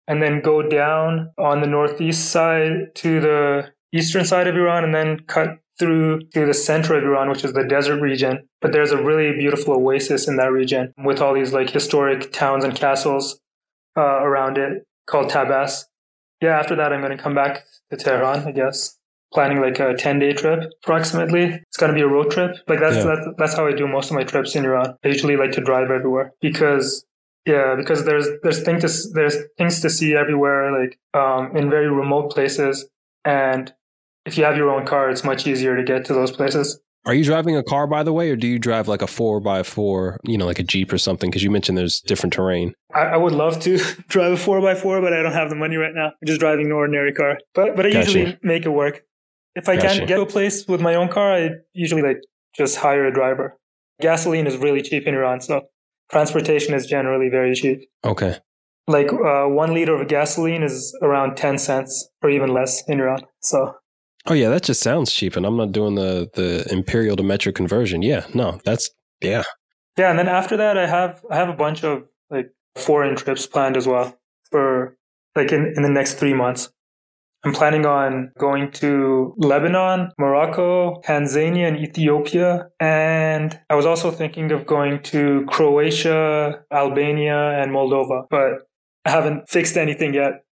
S2: and then go down on the northeast side to the eastern side of Iran and then cut through to the center of Iran, which is the desert region. But there's a really beautiful oasis in that region with all these like historic towns and castles uh, around it called Tabas. Yeah, after that, I'm going to come back to Tehran, I guess. Planning like a 10 day trip approximately. It's going to be a road trip. Like that's, yeah. that's, that's how I do most of my trips in Iran. I usually like to drive everywhere because yeah, because there's there's things to there's things to see everywhere, like um, in very remote places, and if you have your own car, it's much easier to get to those places.
S1: Are you driving a car, by the way, or do you drive like a four by four, you know, like a Jeep or something? Because you mentioned there's different terrain.
S2: I, I, would love to drive a four by four, but I don't have the money right now. I'm just driving an ordinary car. But but I gotcha. usually make it work. If I gotcha. can't get to a place with my own car, I usually like just hire a driver. Gasoline is really cheap in Iran, so transportation is generally very cheap.
S1: Okay.
S2: Like uh, one liter of gasoline is around ten cents or even less in Iran. So
S1: Oh yeah, that just sounds cheap, and I'm not doing the the imperial to metric conversion. Yeah, no, that's yeah.
S2: Yeah, and then after that, I have I have a bunch of like foreign trips planned as well for like in in the next three months. I'm planning on going to Lebanon, Morocco, Tanzania, and Ethiopia. And I was also thinking of going to Croatia, Albania, and Moldova, but I haven't fixed anything yet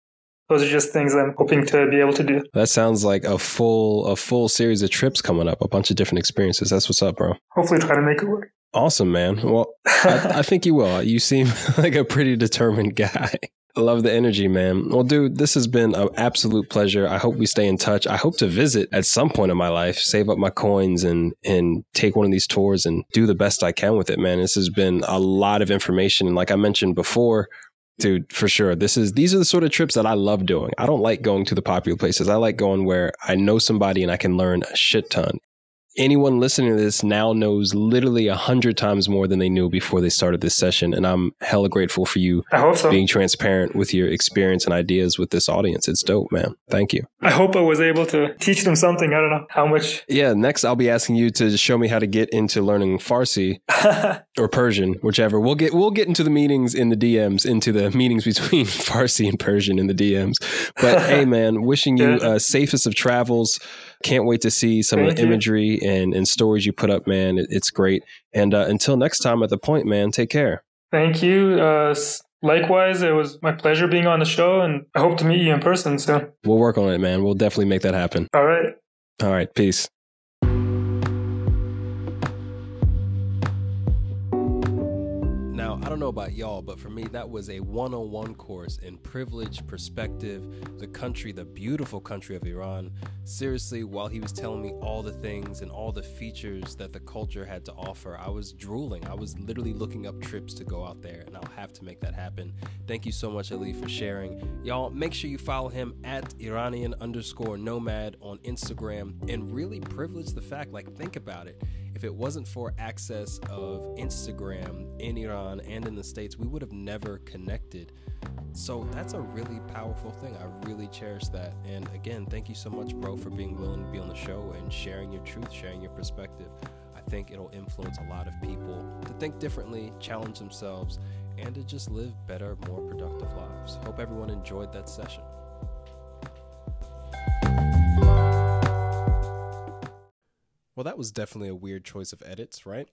S2: those are just things I'm hoping to be able to do.
S1: That sounds like a full a full series of trips coming up, a bunch of different experiences. That's what's up, bro.
S2: Hopefully, try to make it work.
S1: Awesome, man. Well, I, I think you will. You seem like a pretty determined guy. I love the energy, man. Well, dude, this has been an absolute pleasure. I hope we stay in touch. I hope to visit at some point in my life, save up my coins and and take one of these tours and do the best I can with it, man. This has been a lot of information. And like I mentioned before, Dude, for sure. This is these are the sort of trips that I love doing. I don't like going to the popular places. I like going where I know somebody and I can learn a shit ton. Anyone listening to this now knows literally a hundred times more than they knew before they started this session. And I'm hella grateful for you
S2: I hope so.
S1: being transparent with your experience and ideas with this audience. It's dope, man. Thank you.
S2: I hope I was able to teach them something. I don't know how much.
S1: Yeah, next I'll be asking you to show me how to get into learning Farsi or Persian, whichever. We'll get we'll get into the meetings in the DMs, into the meetings between Farsi and Persian in the DMs. But hey, man, wishing you uh, safest of travels. Can't wait to see some of
S2: Thank
S1: the
S2: you.
S1: imagery and, and stories you put up, man. It, it's great. And uh, until next time at the point, man, take care.
S2: Thank you. Uh, likewise, it was my pleasure being on the show, and I hope to meet you in person soon.
S1: We'll work on it, man. We'll definitely make that happen.
S2: All right.
S1: All right, peace. Don't know about y'all, but for me, that was a one on one course in privilege, perspective, the country, the beautiful country of Iran. Seriously, while he was telling me all the things and all the features that the culture had to offer, I was drooling. I was literally looking up trips to go out there, and I'll have to make that happen. Thank you so much, Ali, for sharing. Y'all, make sure you follow him at Iranian underscore nomad on Instagram and really privilege the fact, like, think about it if it wasn't for access of Instagram in Iran and in the States, we would have never connected. So that's a really powerful thing. I really cherish that. And again, thank you so much, bro, for being willing to be on the show and sharing your truth, sharing your perspective. I think it'll influence a lot of people to think differently, challenge themselves, and to just live better, more productive lives. Hope everyone enjoyed that session. Well, that was definitely a weird choice of edits, right?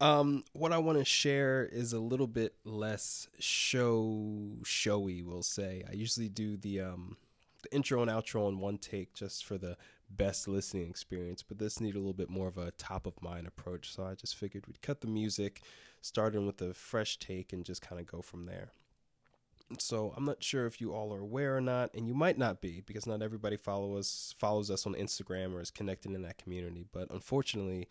S1: Um, what I want to share is a little bit less show showy, we'll say. I usually do the um the intro and outro in one take just for the best listening experience, but this needed a little bit more of a top of mind approach, so I just figured we'd cut the music, starting with a fresh take and just kind of go from there. So I'm not sure if you all are aware or not, and you might not be because not everybody follow us follows us on Instagram or is connected in that community. But unfortunately,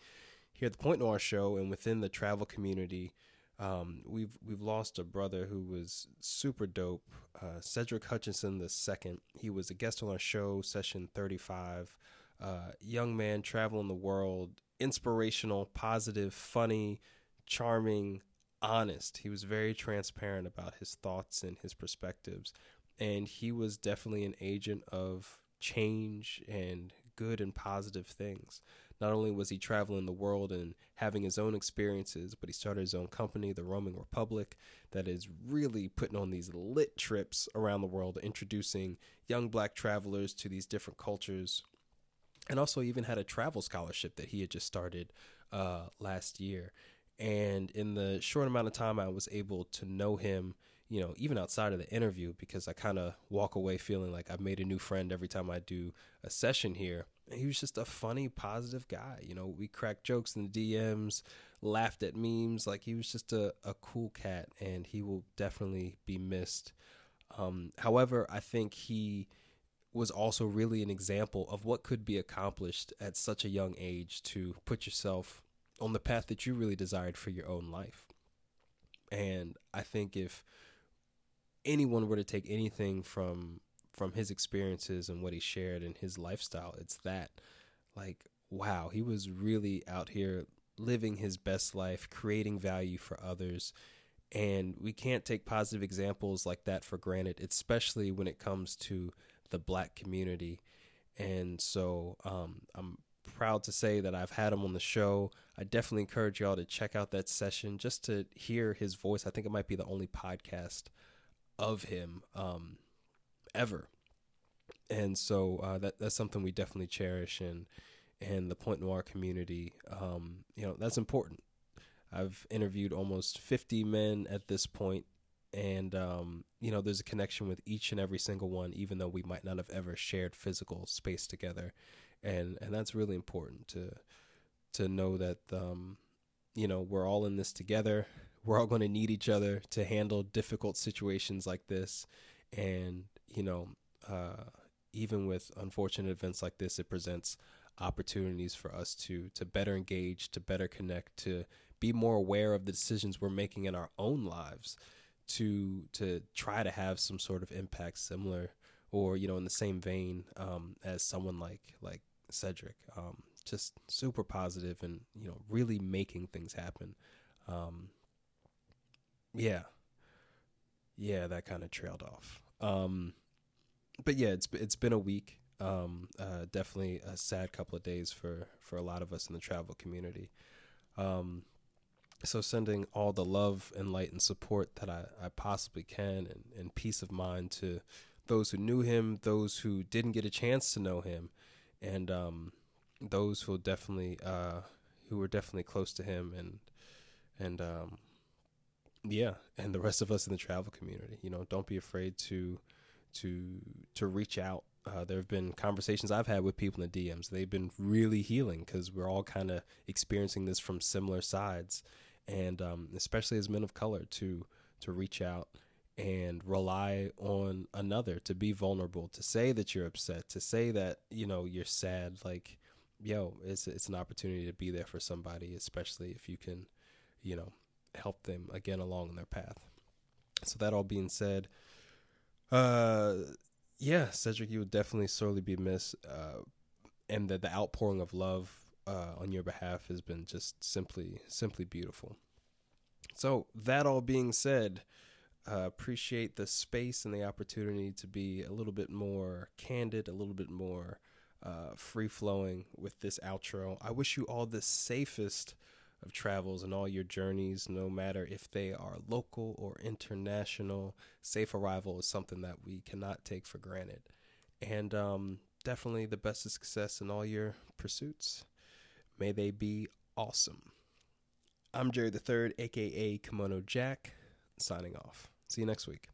S1: here at the Point Noir Show and within the travel community, um, we've we've lost a brother who was super dope, uh, Cedric Hutchinson the second. He was a guest on our show, session 35. Uh, young man traveling the world, inspirational, positive, funny, charming, honest. He was very transparent about his thoughts and his perspectives. And he was definitely an agent of change and good and positive things. Not only was he traveling the world and having his own experiences, but he started his own company, the Roaming Republic, that is really putting on these lit trips around the world, introducing young black travelers to these different cultures. And also, even had a travel scholarship that he had just started uh, last year. And in the short amount of time I was able to know him, you know, even outside of the interview, because I kind of walk away feeling like I've made a new friend every time I do a session here. He was just a funny, positive guy. You know, we cracked jokes in the DMs, laughed at memes. Like he was just a, a cool cat, and he will definitely be missed. Um, however, I think he was also really an example of what could be accomplished at such a young age to put yourself on the path that you really desired for your own life. And I think if anyone were to take anything from from his experiences and what he shared in his lifestyle, it's that like wow, he was really out here living his best life, creating value for others. And we can't take positive examples like that for granted, especially when it comes to the black community. And so um, I'm proud to say that I've had him on the show. I definitely encourage y'all to check out that session just to hear his voice. I think it might be the only podcast of him um, ever. And so uh, that that's something we definitely cherish and and the Point Noir community. Um, you know that's important. I've interviewed almost 50 men at this point, and um, you know there's a connection with each and every single one, even though we might not have ever shared physical space together, and and that's really important to to know that um, you know we're all in this together. We're all going to need each other to handle difficult situations like this, and you know. Uh, even with unfortunate events like this, it presents opportunities for us to to better engage, to better connect, to be more aware of the decisions we're making in our own lives, to to try to have some sort of impact similar or you know in the same vein um, as someone like like Cedric, um, just super positive and you know really making things happen. Um, yeah, yeah, that kind of trailed off. Um, but yeah, it's it's been a week. Um, uh, definitely a sad couple of days for for a lot of us in the travel community. Um, so sending all the love and light and support that I, I possibly can and, and peace of mind to those who knew him, those who didn't get a chance to know him, and um, those who definitely uh, who were definitely close to him and and um, yeah, and the rest of us in the travel community. You know, don't be afraid to to to reach out. Uh, there have been conversations I've had with people in the DMs. They've been really healing because we're all kind of experiencing this from similar sides, and um, especially as men of color to to reach out and rely on another to be vulnerable, to say that you're upset, to say that you know you're sad. Like, yo, it's it's an opportunity to be there for somebody, especially if you can, you know, help them again along in their path. So that all being said, uh, yeah, Cedric, you would definitely sorely be missed, uh, and that the outpouring of love uh, on your behalf has been just simply simply beautiful. So that all being said uh, appreciate the space and the opportunity to be a little bit more candid, a little bit more uh, free flowing with this outro. I wish you all the safest of travels and all your journeys, no matter if they are local or international. Safe arrival is something that we cannot take for granted. And um, definitely the best of success in all your pursuits. May they be awesome. I'm Jerry the Third, aka Kimono Jack, signing off. See you next week.